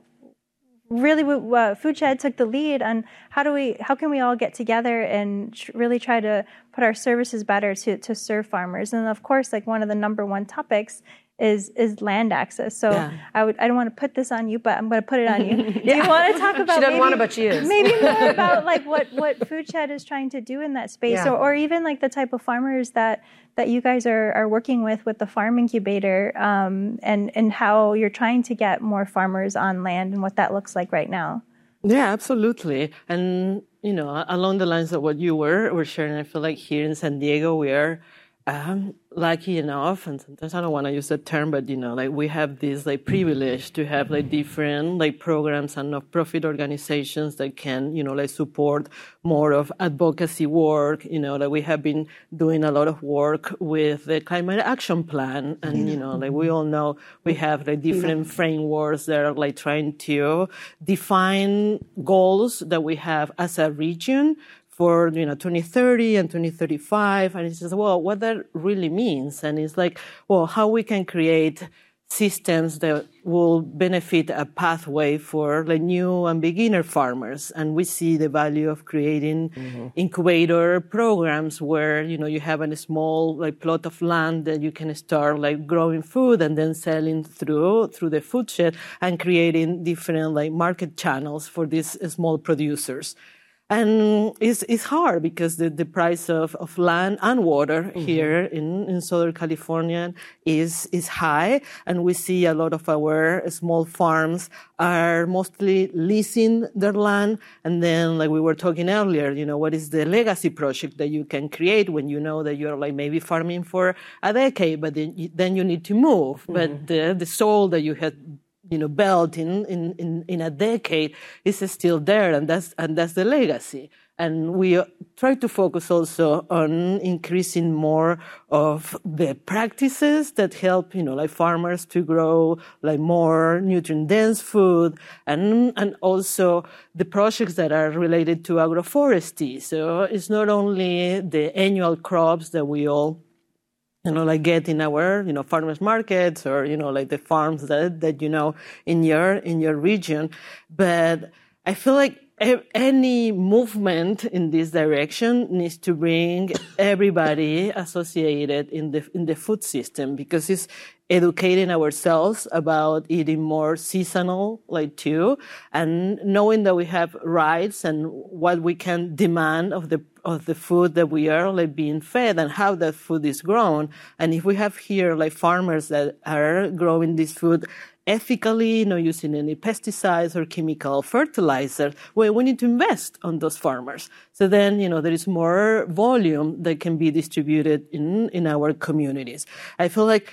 really uh, FoodShed took the lead on how do we how can we all get together and tr- really try to put our services better to to serve farmers. And of course like one of the number one topics is is land access so Yeah. i would i don't want to put this on you but i'm going to put it on you do you want to talk about She doesn't maybe, want to, but she is. maybe more about like what what FoodShed is trying to do in that space Yeah. or, or even like the type of farmers that that you guys are, are working with with the farm incubator um, and and how you're trying to get more farmers on land and what that looks like right now Yeah, absolutely. And you know, along the lines of what you were were sharing, I feel like here in San Diego we are um, lucky enough, and sometimes I don't want to use that term, but you know, like we have this like privilege to have like different like programs and non-profit organizations that can you know like support more of advocacy work. You know, that we have been doing a lot of work with the climate action plan, and you know, like we all know we have like different frameworks that are like trying to define goals that we have as a region for you know 2030 and 2035 and he says well what that really means and it's like well how we can create systems that will benefit a pathway for the new and beginner farmers and we see the value of creating mm-hmm. incubator programs where you know you have a small like plot of land that you can start like growing food and then selling through through the FoodShed and creating different like market channels for these small producers and it's, it's hard because the, the price of, of land and water mm-hmm. here in, in Southern California is, is high. And we see a lot of our small farms are mostly leasing their land. And then, like we were talking earlier, you know, what is the legacy project that you can create when you know that you're like maybe farming for a decade, but then you, then you need to move. But mm-hmm. the, the soil that you had you know, built in, in, in, a decade is still there, and that's, and that's the legacy. And we try to focus also on increasing more of the practices that help, you know, like farmers to grow like more nutrient dense food and, and also the projects that are related to agroforestry. So it's not only the annual crops that we all you know, like get in our, you know, farmers markets or, you know, like the farms that, that, you know, in your, in your region. But I feel like any movement in this direction needs to bring everybody associated in the, in the food system because it's educating ourselves about eating more seasonal, like too, and knowing that we have rights and what we can demand of the of the food that we are like being fed and how that food is grown. And if we have here like farmers that are growing this food ethically, not using any pesticides or chemical fertilizers, well, we need to invest on those farmers. So then, you know, there is more volume that can be distributed in, in our communities. I feel like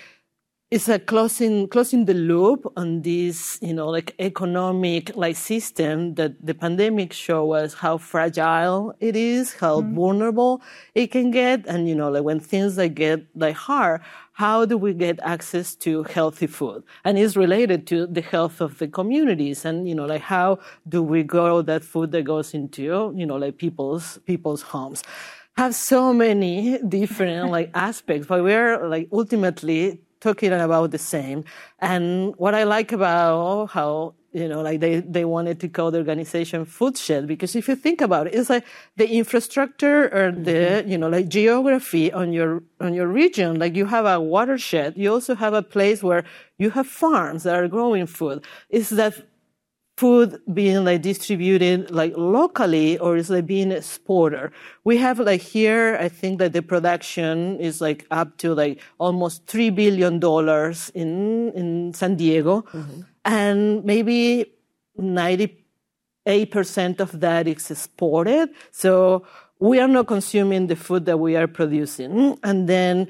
it's a closing closing the loop on this you know like economic like system that the pandemic show us how fragile it is how mm-hmm. vulnerable it can get and you know like when things like get like hard how do we get access to healthy food? And it's related to the health of the communities and you know like how do we grow that food that goes into you know like people's people's homes? Have so many different like aspects, but we're like ultimately talking about the same. And what I like about how you know, like they, they wanted to call the organization Foodshed because if you think about it, it's like the infrastructure or the, mm-hmm. you know, like geography on your, on your region. Like you have a watershed. You also have a place where you have farms that are growing food. Is that food being like distributed like locally or is like being exported? We have like here, I think that the production is like up to like almost three billion dollars in in San Diego, mm-hmm. and maybe ninety eight percent of that is exported. So we are not consuming the food that we are producing, and then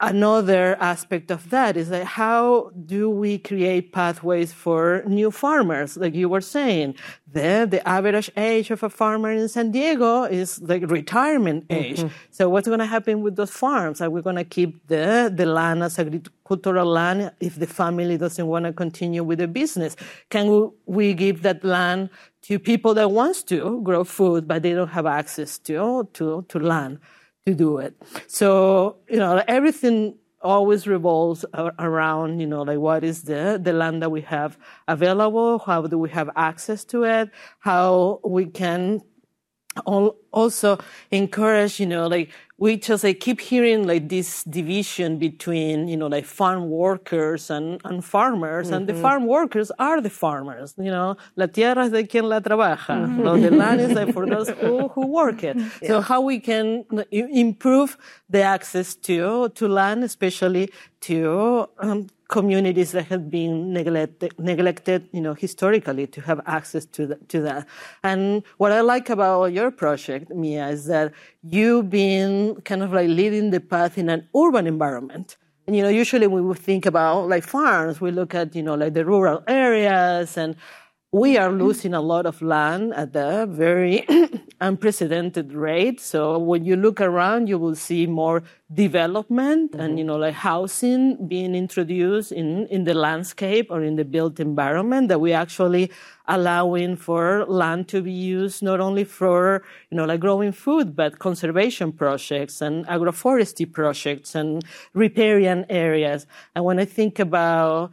another aspect of that is that how do we create pathways for new farmers like you were saying? The, the average age of a farmer in san diego is like retirement age. Mm-hmm. so what's going to happen with those farms? Are we going to keep the, the land as agricultural land if the family doesn't want to continue with the business? Can we give that land to people that wants to grow food but they don't have access to to, to land to do it. So, you know, everything always revolves around, you know, like what is the, the land that we have available? How do we have access to it? How we can also encourage, you know, like we just like keep hearing like this division between, you know, like farm workers and, and farmers. Mm-hmm. And the mm-hmm. farm workers are the farmers, you know, la tierra es de quien la trabaja. Mm-hmm. So the land is like for those who, who work it. Yeah. So how we can improve the access to, to land, especially to um, communities that have been neglected, neglected, you know, historically to have access to, the, to that. And what I like about your project, Mia, is that you've been kind of like leading the path in an urban environment. And, you know, usually when we think about like farms, we look at, you know, like the rural areas and we are losing a lot of land at a very unprecedented rate. So when you look around, you will see more development mm-hmm. and, you know, like housing being introduced in, in the landscape or in the built environment that we actually allowing for land to be used not only for, you know, like growing food, but conservation projects and agroforestry projects and riparian areas. And when I think about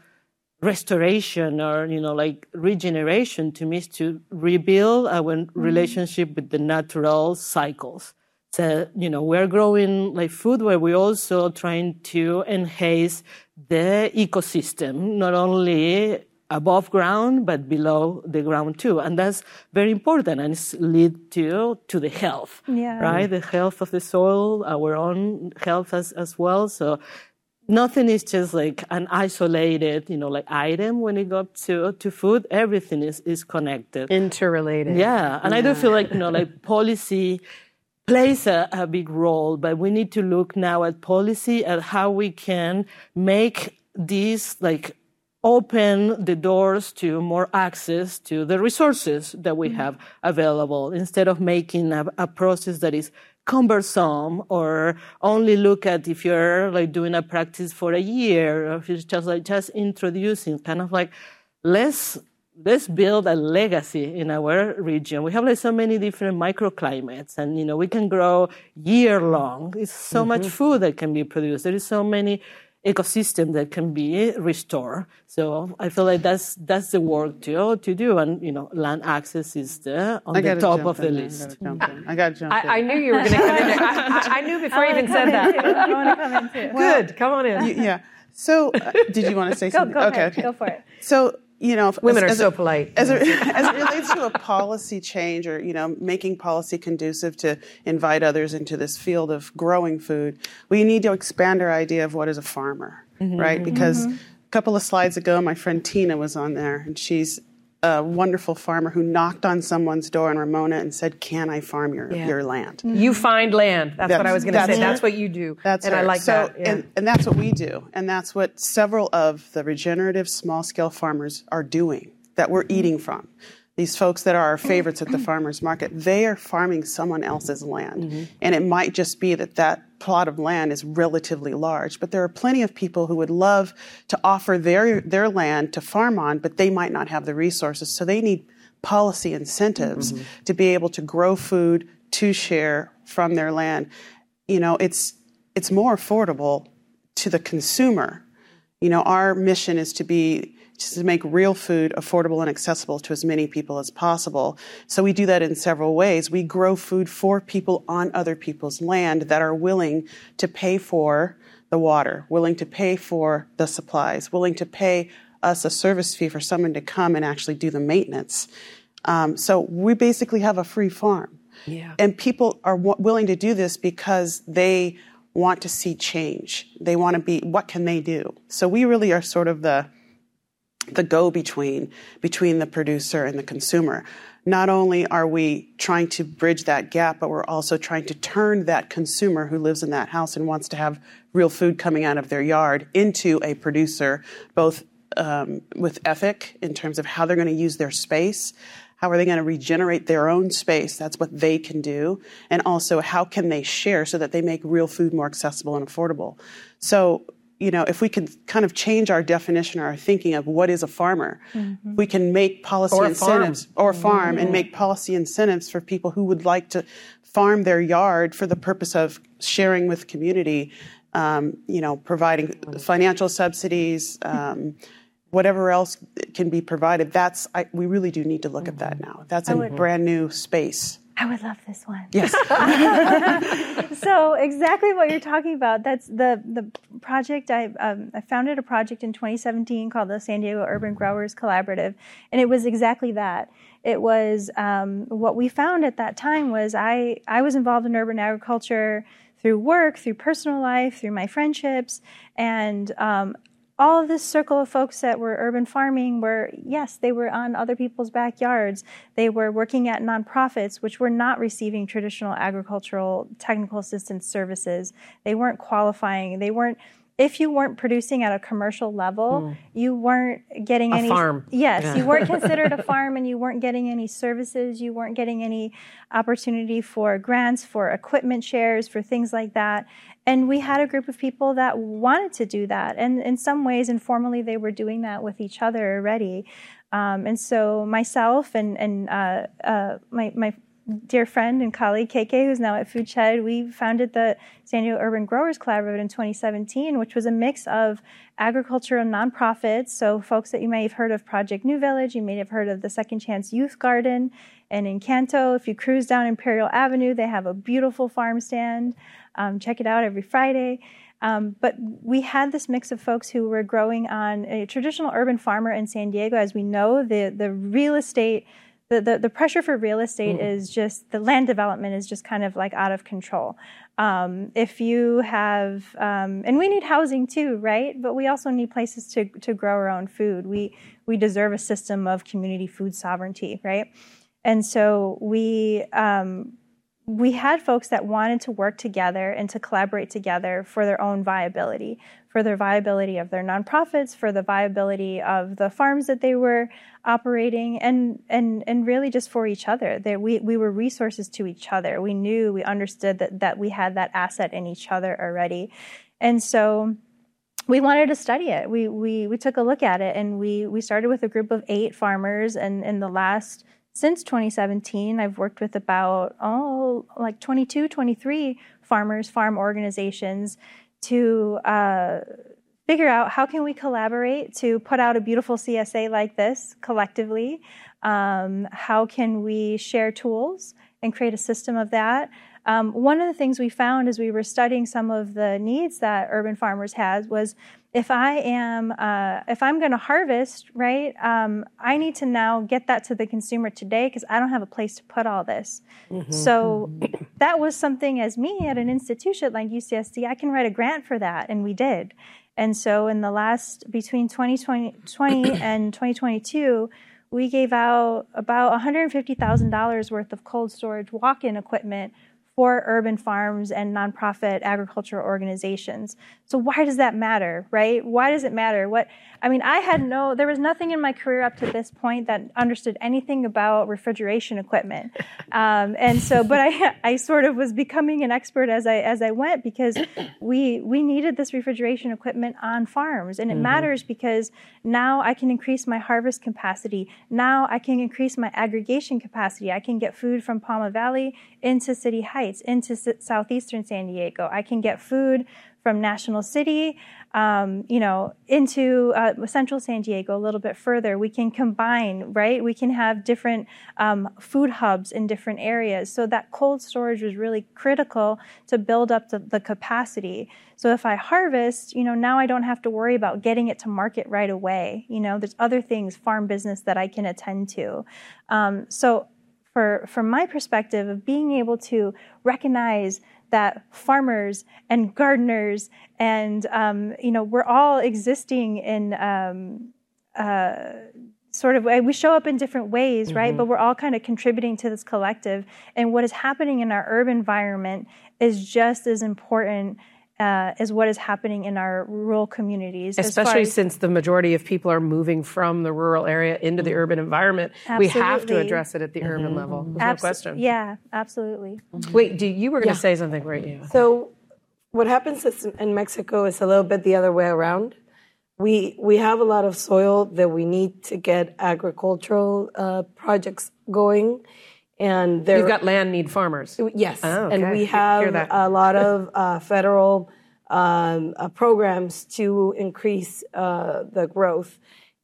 restoration or you know like regeneration to me is to rebuild our mm-hmm. relationship with the natural cycles so you know we're growing like food where we're also trying to enhance the ecosystem not only above ground but below the ground too and that's very important and it's lead to to the health yeah. right the health of the soil our own health as, as well so nothing is just like an isolated, you know, like item when it comes to, to food. Everything is, is connected. Interrelated. Yeah. And yeah. I do feel like, you know, like policy plays a, a big role, but we need to look now at policy at how we can make these like open the doors to more access to the resources that we mm-hmm. have available instead of making a, a process that is cumbersome or only look at if you're like doing a practice for a year or if it's just like just introducing kind of like let's let's build a legacy in our region. We have like so many different microclimates and you know we can grow year long. It's so mm-hmm. much food that can be produced. There is so many ecosystem that can be restored. So I feel like that's that's the work to to do, and you know, land access is the on the top of the list. I got to jump. I, I, knew you were going to come in. There. I, I, knew before you even said that. I want to come in too. Good, come on in. yeah. So, uh, did you want to say something? Go, go okay, ahead. okay. Go for it. So, you know, women as, are so polite. As it, as it relates to a policy change or, you know, making policy conducive to invite others into this field of growing food, we need to expand our idea of what is a farmer, mm-hmm. right? Because mm-hmm. a couple of slides ago, my friend Tina was on there and she's a wonderful farmer who knocked on someone's door in Ramona and said, "Can I farm your, yeah. your land?" Mm-hmm. You find land. That's, that's what I was going to say. That's what you do. That's and right. I like so, that. Yeah. And, and that's what we do, and that's what several of the regenerative small scale farmers are doing that we're eating from these folks that are our favorites at the farmers market, they are farming someone else's land. Mm-hmm. And it might just be that that plot of land is relatively large, but there are plenty of people who would love to offer their, their land to farm on, but they might not have the resources. So they need policy incentives mm-hmm. to be able to grow food, to share from their land, you know, it's it's more affordable to the consumer. You know, our mission is to be to make real food affordable and accessible to as many people as possible. So we do that in several ways. We grow food for people on other people's land that are willing to pay for the water, willing to pay for the supplies, willing to pay us a service fee for someone to come and actually do the maintenance. Um, so we basically have a free farm. Yeah. And people are w- willing to do this because they want to see change. They want to be, what can they do? So we really are sort of the, the go between between the producer and the consumer. Not only are we trying to bridge that gap, but we're also trying to turn that consumer who lives in that house and wants to have real food coming out of their yard into a producer, both um, with ethic in terms of how they're going to use their space, how are they going to regenerate their own space? That's what they can do. And also, how can they share so that they make real food more accessible and affordable? So, you know, if we could kind of change our definition or our thinking of what is a farmer, mm-hmm. we can make policy or incentives or farm mm-hmm. and make policy incentives for people who would like to farm their yard for the purpose of sharing with community, um, you know, providing financial subsidies, um, whatever else can be provided. That's I, we really do need to look mm-hmm. at that now. That's a brand new space. I would love this one. Yes. so exactly what you're talking about. That's the the project. I um, I founded a project in 2017 called the San Diego Urban Growers Collaborative, and it was exactly that. It was um, what we found at that time was I I was involved in urban agriculture through work, through personal life, through my friendships, and um, all of this circle of folks that were urban farming were, yes, they were on other people's backyards. They were working at nonprofits, which were not receiving traditional agricultural technical assistance services. They weren't qualifying. They weren't if you weren't producing at a commercial level, mm. you weren't getting a any farm. Yes, yeah. you weren't considered a farm and you weren't getting any services, you weren't getting any opportunity for grants, for equipment shares, for things like that. And we had a group of people that wanted to do that. And in some ways, informally, they were doing that with each other already. Um, and so myself and, and uh, uh, my, my dear friend and colleague KK, who's now at FoodShed, we founded the San Diego Urban Growers Collaborative in 2017, which was a mix of agriculture and nonprofits. So, folks that you may have heard of Project New Village, you may have heard of the Second Chance Youth Garden, and Encanto. If you cruise down Imperial Avenue, they have a beautiful farm stand. Um, check it out every Friday. Um, but we had this mix of folks who were growing on a traditional urban farmer in San Diego. As we know, the, the real estate the, the, the, pressure for real estate mm. is just the land development is just kind of like out of control. Um, if you have, um, and we need housing too, right? But we also need places to, to grow our own food. We, we deserve a system of community food sovereignty, right? And so we, um, we had folks that wanted to work together and to collaborate together for their own viability, for the viability of their nonprofits, for the viability of the farms that they were operating, and and and really just for each other. That we we were resources to each other. We knew, we understood that that we had that asset in each other already, and so we wanted to study it. We we we took a look at it, and we we started with a group of eight farmers, and in the last since 2017, I've worked with about, oh, like 22, 23 farmers, farm organizations to uh, figure out how can we collaborate to put out a beautiful CSA like this collectively. Um, how can we share tools and create a system of that? Um, one of the things we found as we were studying some of the needs that urban farmers had was if I am uh, if I'm going to harvest, right? Um, I need to now get that to the consumer today because I don't have a place to put all this. Mm-hmm. So that was something as me at an institution like UCSD, I can write a grant for that, and we did. And so in the last between 2020 and 2022, we gave out about $150,000 worth of cold storage walk-in equipment for urban farms and nonprofit agricultural organizations. So why does that matter, right? Why does it matter? What I mean, I had no there was nothing in my career up to this point that understood anything about refrigeration equipment. Um, and so but I I sort of was becoming an expert as I as I went because we we needed this refrigeration equipment on farms and it mm-hmm. matters because now I can increase my harvest capacity. Now I can increase my aggregation capacity. I can get food from Pauma Valley into City Heights, into southeastern San Diego. I can get food from National City, um, you know, into uh, central San Diego a little bit further. We can combine, right? We can have different um, food hubs in different areas. So that cold storage was really critical to build up the, the, capacity. So if I harvest, you know, now I don't have to worry about getting it to market right away. You know, there's other things, farm business that I can attend to. Um, so for from my perspective of being able to recognize that farmers and gardeners and um, you know we're all existing in um, uh, sort of we show up in different ways mm-hmm. right but we're all kind of contributing to this collective and what is happening in our urban environment is just as important uh, is what is happening in our rural communities. Especially as, since the majority of people are moving from the rural area into the urban environment. Absolutely. We have to address it at the mm-hmm. urban level. There's Abs- no question. Yeah, absolutely. Mm-hmm. Wait, do, you were going to yeah. say something, right? Yeah. So, what happens in Mexico is a little bit the other way around. We, we have a lot of soil that we need to get agricultural uh, projects going and there, you've got land need farmers. Yes, oh, okay. and we have a lot of uh, federal um, uh, programs to increase uh, the growth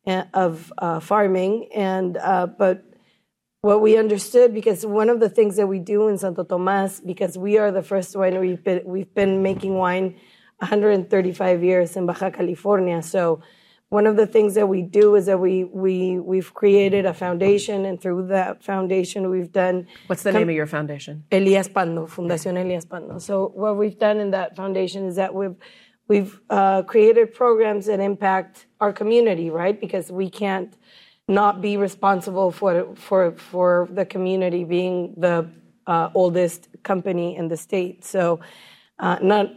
uh, of uh, farming. And uh, but what we understood, because one of the things that we do in Santo Tomas, because we are the first winery, we've been, we've been making wine 135 years in Baja California, so one of the things that we do is that we we we've created a foundation, and through that foundation, we've done. What's the com- name of your foundation? Elias Pando, Fundación Elias Pando. So what we've done in that foundation is that we've we've uh, created programs that impact our community, right? Because we can't not be responsible for for for the community being the uh, oldest company in the state. So uh, not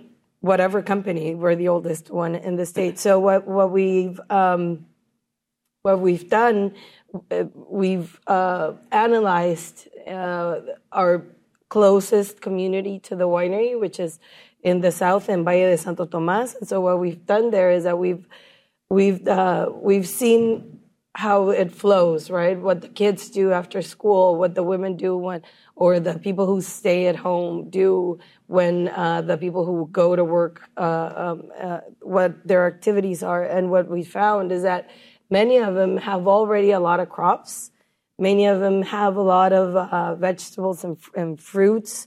whatever company. We're the oldest one in the state. So what what we've um, what we've done, uh, we've uh, analyzed uh, our closest community to the winery, which is in the south in Valle de Santo Tomas. And so what we've done there is that we've we've uh, we've seen how it flows, right? What the kids do after school, what the women do when, or the people who stay at home do when uh, the people who go to work, uh, um, uh, what their activities are. And what we found is that many of them have already a lot of crops. Many of them have a lot of uh, vegetables and, and, fruits.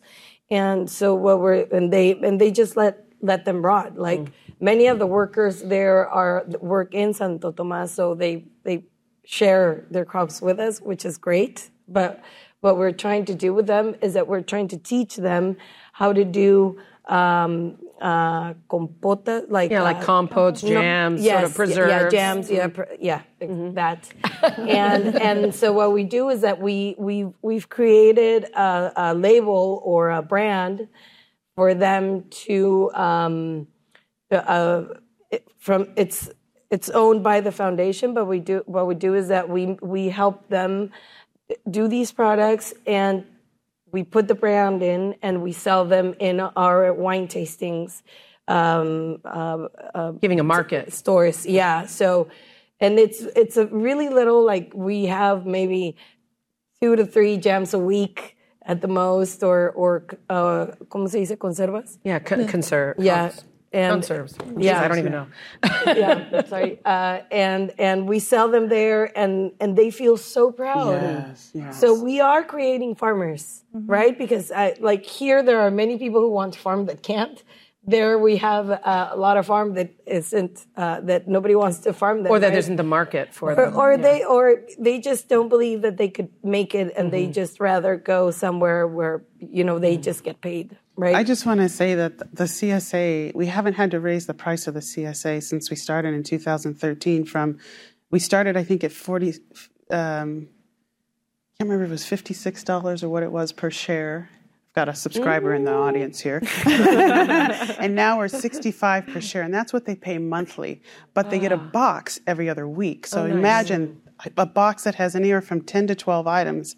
And so what we're, and they, and they just let, let them rot. Like mm. many of the workers there are work in Santo Tomas, so they, they share their crops with us, which is great. But what we're trying to do with them is that we're trying to teach them how to do um, uh, compota, like yeah, like uh, compotes, jams, no, yes, sort of preserves. Yeah, jams, yeah, yeah, mm-hmm. that. and and so what we do is that we we we've created a, a label or a brand for them to um, uh, from it's it's owned by the foundation, but we do what we do is that we we help them do these products and we put the brand in and we sell them in our wine tastings um, uh, uh, giving a market. stores. Yeah. So and it's it's a really little like we have maybe two to three jams a week at the most or or uh, como se dice? Conservas? Yeah con- conserve yeah and conserves. Yeah, I don't even know. yeah, sorry. Uh, and and we sell them there, and and they feel so proud. Yes, yes. So we are creating farmers, mm-hmm. right? Because I, like here, there are many people who want to farm that can't. There we have uh, a lot of farm that isn't uh, that nobody wants to farm them, or that right? isn't the market for or, them, or yeah. they or they just don't believe that they could make it, and mm-hmm. they just rather go somewhere where you know they mm-hmm. just get paid. Right. I just want to say that the CSA, we haven't had to raise the price of the CSA since we started in 2013. From we started, I think, at 40. Um, I can't remember if it was $56 or what it was per share got a subscriber in the audience here. and now we're 65 per share, and that's what they pay monthly. But they get a ah. box every other week. So oh, imagine a box that has anywhere from 10 to 12 items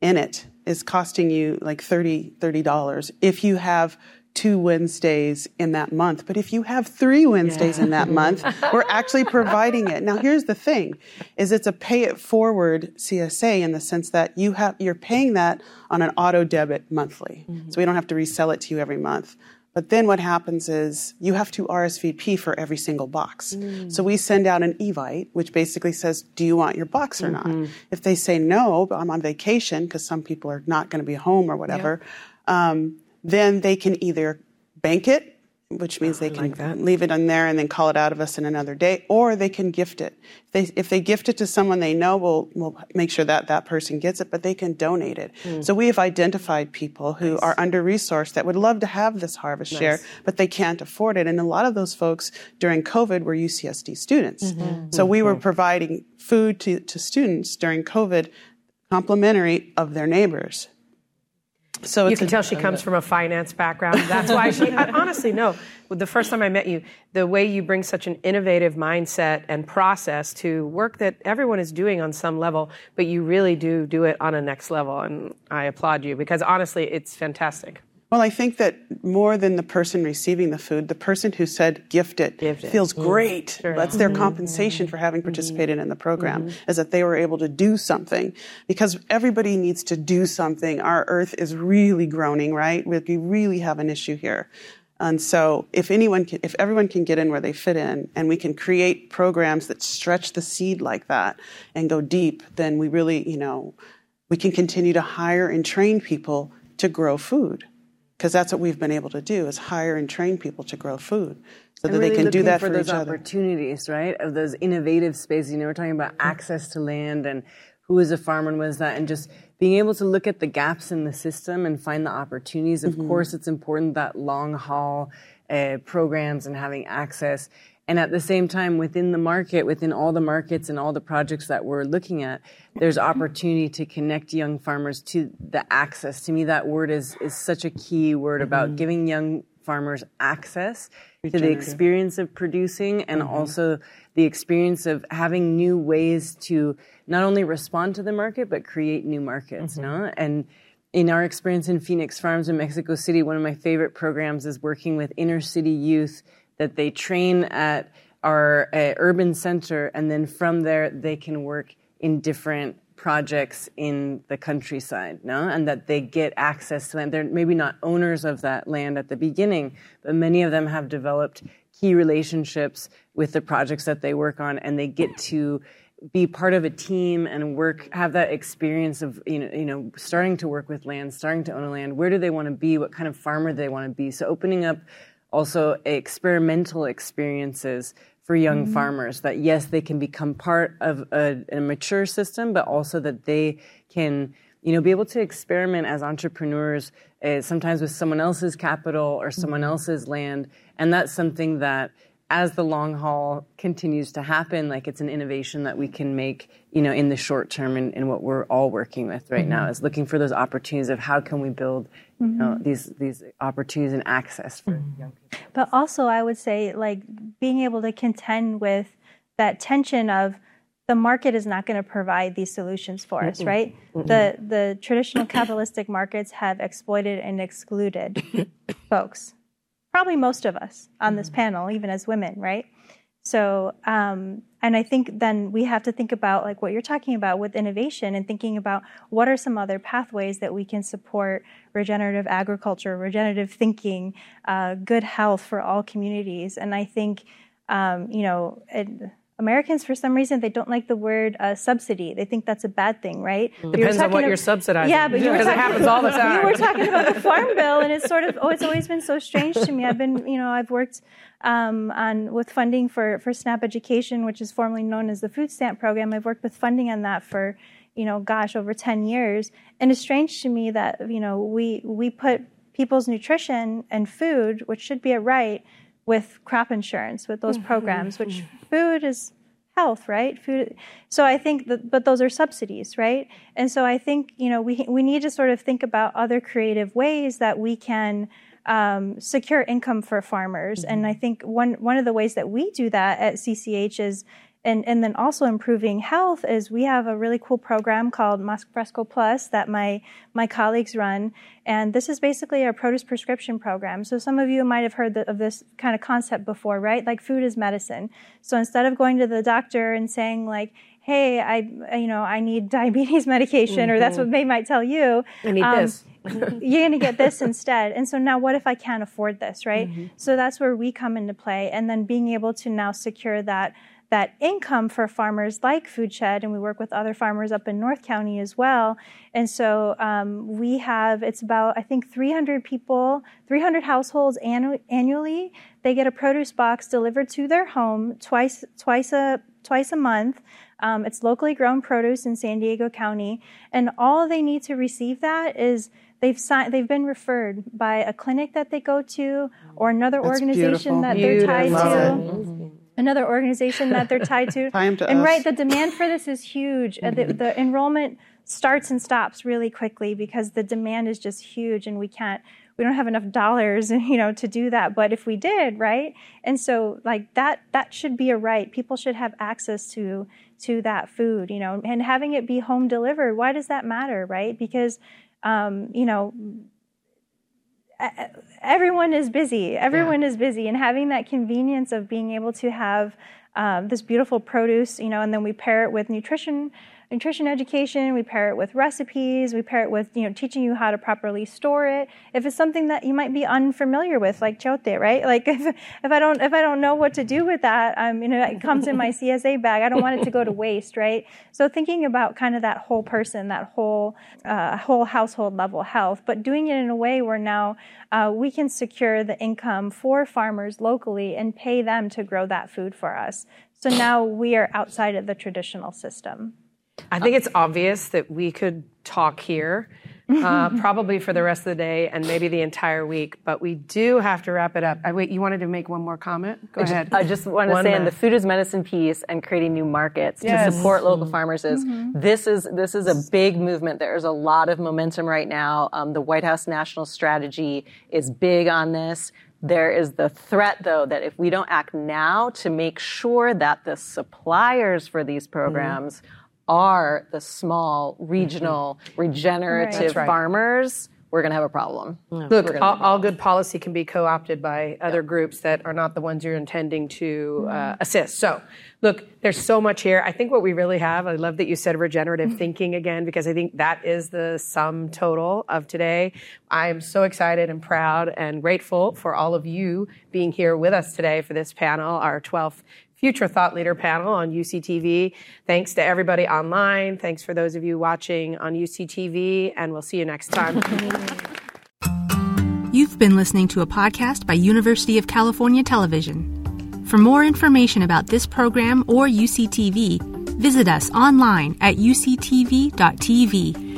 in it is costing you like 30 $30 if you have two Wednesdays in that month. But if you have three Wednesdays in that month, we're actually providing it. Now here's the thing is it's a pay it forward CSA in the sense that you have you're paying that on an auto debit monthly. Mm-hmm. So we don't have to resell it to you every month. But then what happens is you have to RSVP for every single box. Mm. So we send out an evite, which basically says, do you want your box or not? Mm-hmm. If they say no, but I'm on vacation because some people are not going to be home or whatever, um, then they can either bank it, which means they can leave it in there and then call it out of us in another day, or they can gift it. If they, if they gift it to someone they know, we'll, we'll make sure that that person gets it, but they can donate it. Hmm. So we have identified people who are under resourced that would love to have this harvest share, but they can't afford it. And a lot of those folks during COVID were UCSD students. Mm-hmm. So we were mm-hmm. providing food to, to students during COVID complimentary of their neighbors. So You can a- tell she comes from a finance background. That's why she, honestly, no. The first time I met you, the way you bring such an innovative mindset and process to work that everyone is doing on some level, but you really do do it on a next level. And I applaud you because honestly, it's fantastic. Well, I think that more than the person receiving the food, the person who said gift it, Gift it. feels mm-hmm. great. That's their mm-hmm. compensation for having mm-hmm. participated in the program, is that they were able to do something. Because everybody needs to do something. Our earth is really groaning, right? We we really have an issue here. And so if anyone can, if everyone can get in where they fit in and we can create programs that stretch the seed like that and go deep, then we really, you know, we can continue to hire and train people to grow food because that's what we've been able to do is hire and train people to grow food so that And they can do that for, for, those each other. opportunities, right? Of those innovative spaces. You know, we're talking about access to land and who is a farmer and what is that, and just being able to look at the gaps in the system and find the opportunities. Of course, it's important that long haul uh, programs and having access. And at the same time, within the market, within all the markets and all the projects that we're looking at, there's opportunity to connect young farmers to the access. To me, that word is, is such a key word about mm-hmm. giving young farmers access to the experience of producing and mm-hmm. also the experience of having new ways to not only respond to the market but create new markets mm-hmm. no? And in our experience in Fenix Farms in Mexico City, one of my favorite programs is working with inner city youth that they train at our uh, urban center, and then from there they can work in different projects in the countryside, no? And that they get access to land. They're maybe not owners of that land at the beginning, but many of them have developed key relationships with the projects that they work on, and they get to be part of a team and work have that experience of you know you know starting to work with land starting to own a land where do they want to be what kind of farmer do they want to be so opening up also experimental experiences for young mm-hmm. farmers that yes they can become part of a, a mature system but also that they can you know be able to experiment as entrepreneurs uh, sometimes with someone else's capital or someone mm-hmm. else's land. And that's something that as the long haul continues to happen, like it's an innovation that we can make, you know, in the short term and, and what we're all working with right now mm-hmm. is looking for those opportunities of how can we build you know, mm-hmm. these these opportunities and access for mm-hmm. young people. But also, I would say, like, being able to contend with that tension of the market is not going to provide these solutions for us, right? The the traditional capitalistic markets have exploited and excluded folks. Probably most of us on this mm-hmm. panel, even as women, right? So, um, and I think then we have to think about like what you're talking about with innovation and thinking about what are some other pathways that we can support regenerative agriculture, regenerative thinking, uh, good health for all communities. And I think, um, you know, it, Americans, for some reason, they don't like the word uh, subsidy. They think that's a bad thing, right? Depends on what ab- you're subsidizing. Yeah, but you were Because it happens all the time. You were talking about the farm bill, and it's sort of oh, it's always been so strange to me. I've been, you know, I've worked um, on with funding for for SNAP Education, which is formerly known as the food stamp program. I've worked with funding on that for you know, gosh, over ten years, and it's strange to me that you know we we put people's nutrition and food, which should be a right, with crop insurance, with those programs, which food is health, right? Food. So I think that, but those are subsidies, right? And so I think you know we we need to sort of think about other creative ways that we can um, secure income for farmers. Mm-hmm. And I think one one of the ways that we do that at CCH is and, and then also improving health is we have a really cool program called Mas Fresco Plus that my my colleagues run, and this is basically a produce prescription program. So some of you might have heard of this kind of concept before, right? Like food is medicine. So instead of going to the doctor and saying like, "Hey, I you know I need diabetes medication," mm-hmm. or that's mm-hmm. what they might tell you. I need um, this. you're going to get this instead. And so now what if I can't afford this, right? Mm-hmm. So that's where we come into play. And then being able to now secure that that income for farmers like FoodShed, and we work with other farmers up in North County as well. And so um, we have, it's about, I think, 300 people, 300 households annu- annually. They get a produce box delivered to their home twice, twice a, twice a month. Um, it's locally grown produce in San Diego County, and all they need to receive that is they've signed, they've been referred by a clinic that they go to or another That's organization beautiful. that they're tied to another organization that they're tied to. Time to and us. right, the demand for this is huge. Mm-hmm. The, the enrollment starts and stops really quickly because the demand is just huge, and we can't we don't have enough dollars you know to do that but if we did right and so like that that should be a right people should have access to to that food you know and having it be home delivered why does that matter right because um, you know everyone is busy. Everyone yeah. is busy, and having that convenience of being able to have um, this beautiful produce, you know, and then we pair it with nutrition nutrition education, we pair it with recipes, we pair it with, you know, teaching you how to properly store it. If it's something that you might be unfamiliar with, like chote, right? Like if, if I don't, if I don't know what to do with that, um, you know, it comes in my CSA bag. I don't want it to go to waste, right? So thinking about kind of that whole person, that whole, uh, whole household level health, but doing it in a way where now uh, we can secure the income for farmers locally and pay them to grow that food for us. So now we are outside of the traditional system. I think it's obvious that we could talk here uh, probably for the rest of the day and maybe the entire week, but we do have to wrap it up. I, wait, you wanted to make one more comment? Go I ahead. Just, I just want to say in the food is medicine piece and creating new markets yes. to support local mm-hmm. farmers is mm-hmm. this is this is a big movement. There's a lot of momentum right now. Um, the White House National Strategy is big on this. There is the threat, though, that if we don't act now to make sure that the suppliers for these programs mm-hmm are the small, regional, mm-hmm. regenerative right. farmers, we're going to have a problem. Look, all, all, good policy can be co opted by other groups that are not the ones you're intending to uh, mm-hmm. assist. So, look, there's so much here. I think what we really have, I love that you said regenerative mm-hmm. thinking again, because I think that is the sum total of today. I am so excited and proud and grateful for all of you being here with us today for this panel, our 12th Future Thought Leader panel on UCTV. Thanks to everybody online. Thanks for those of you watching on UCTV, and we'll see you next time. You've been listening to a podcast by University of California Television. For more information about this program or UCTV, visit us online at uctv.tv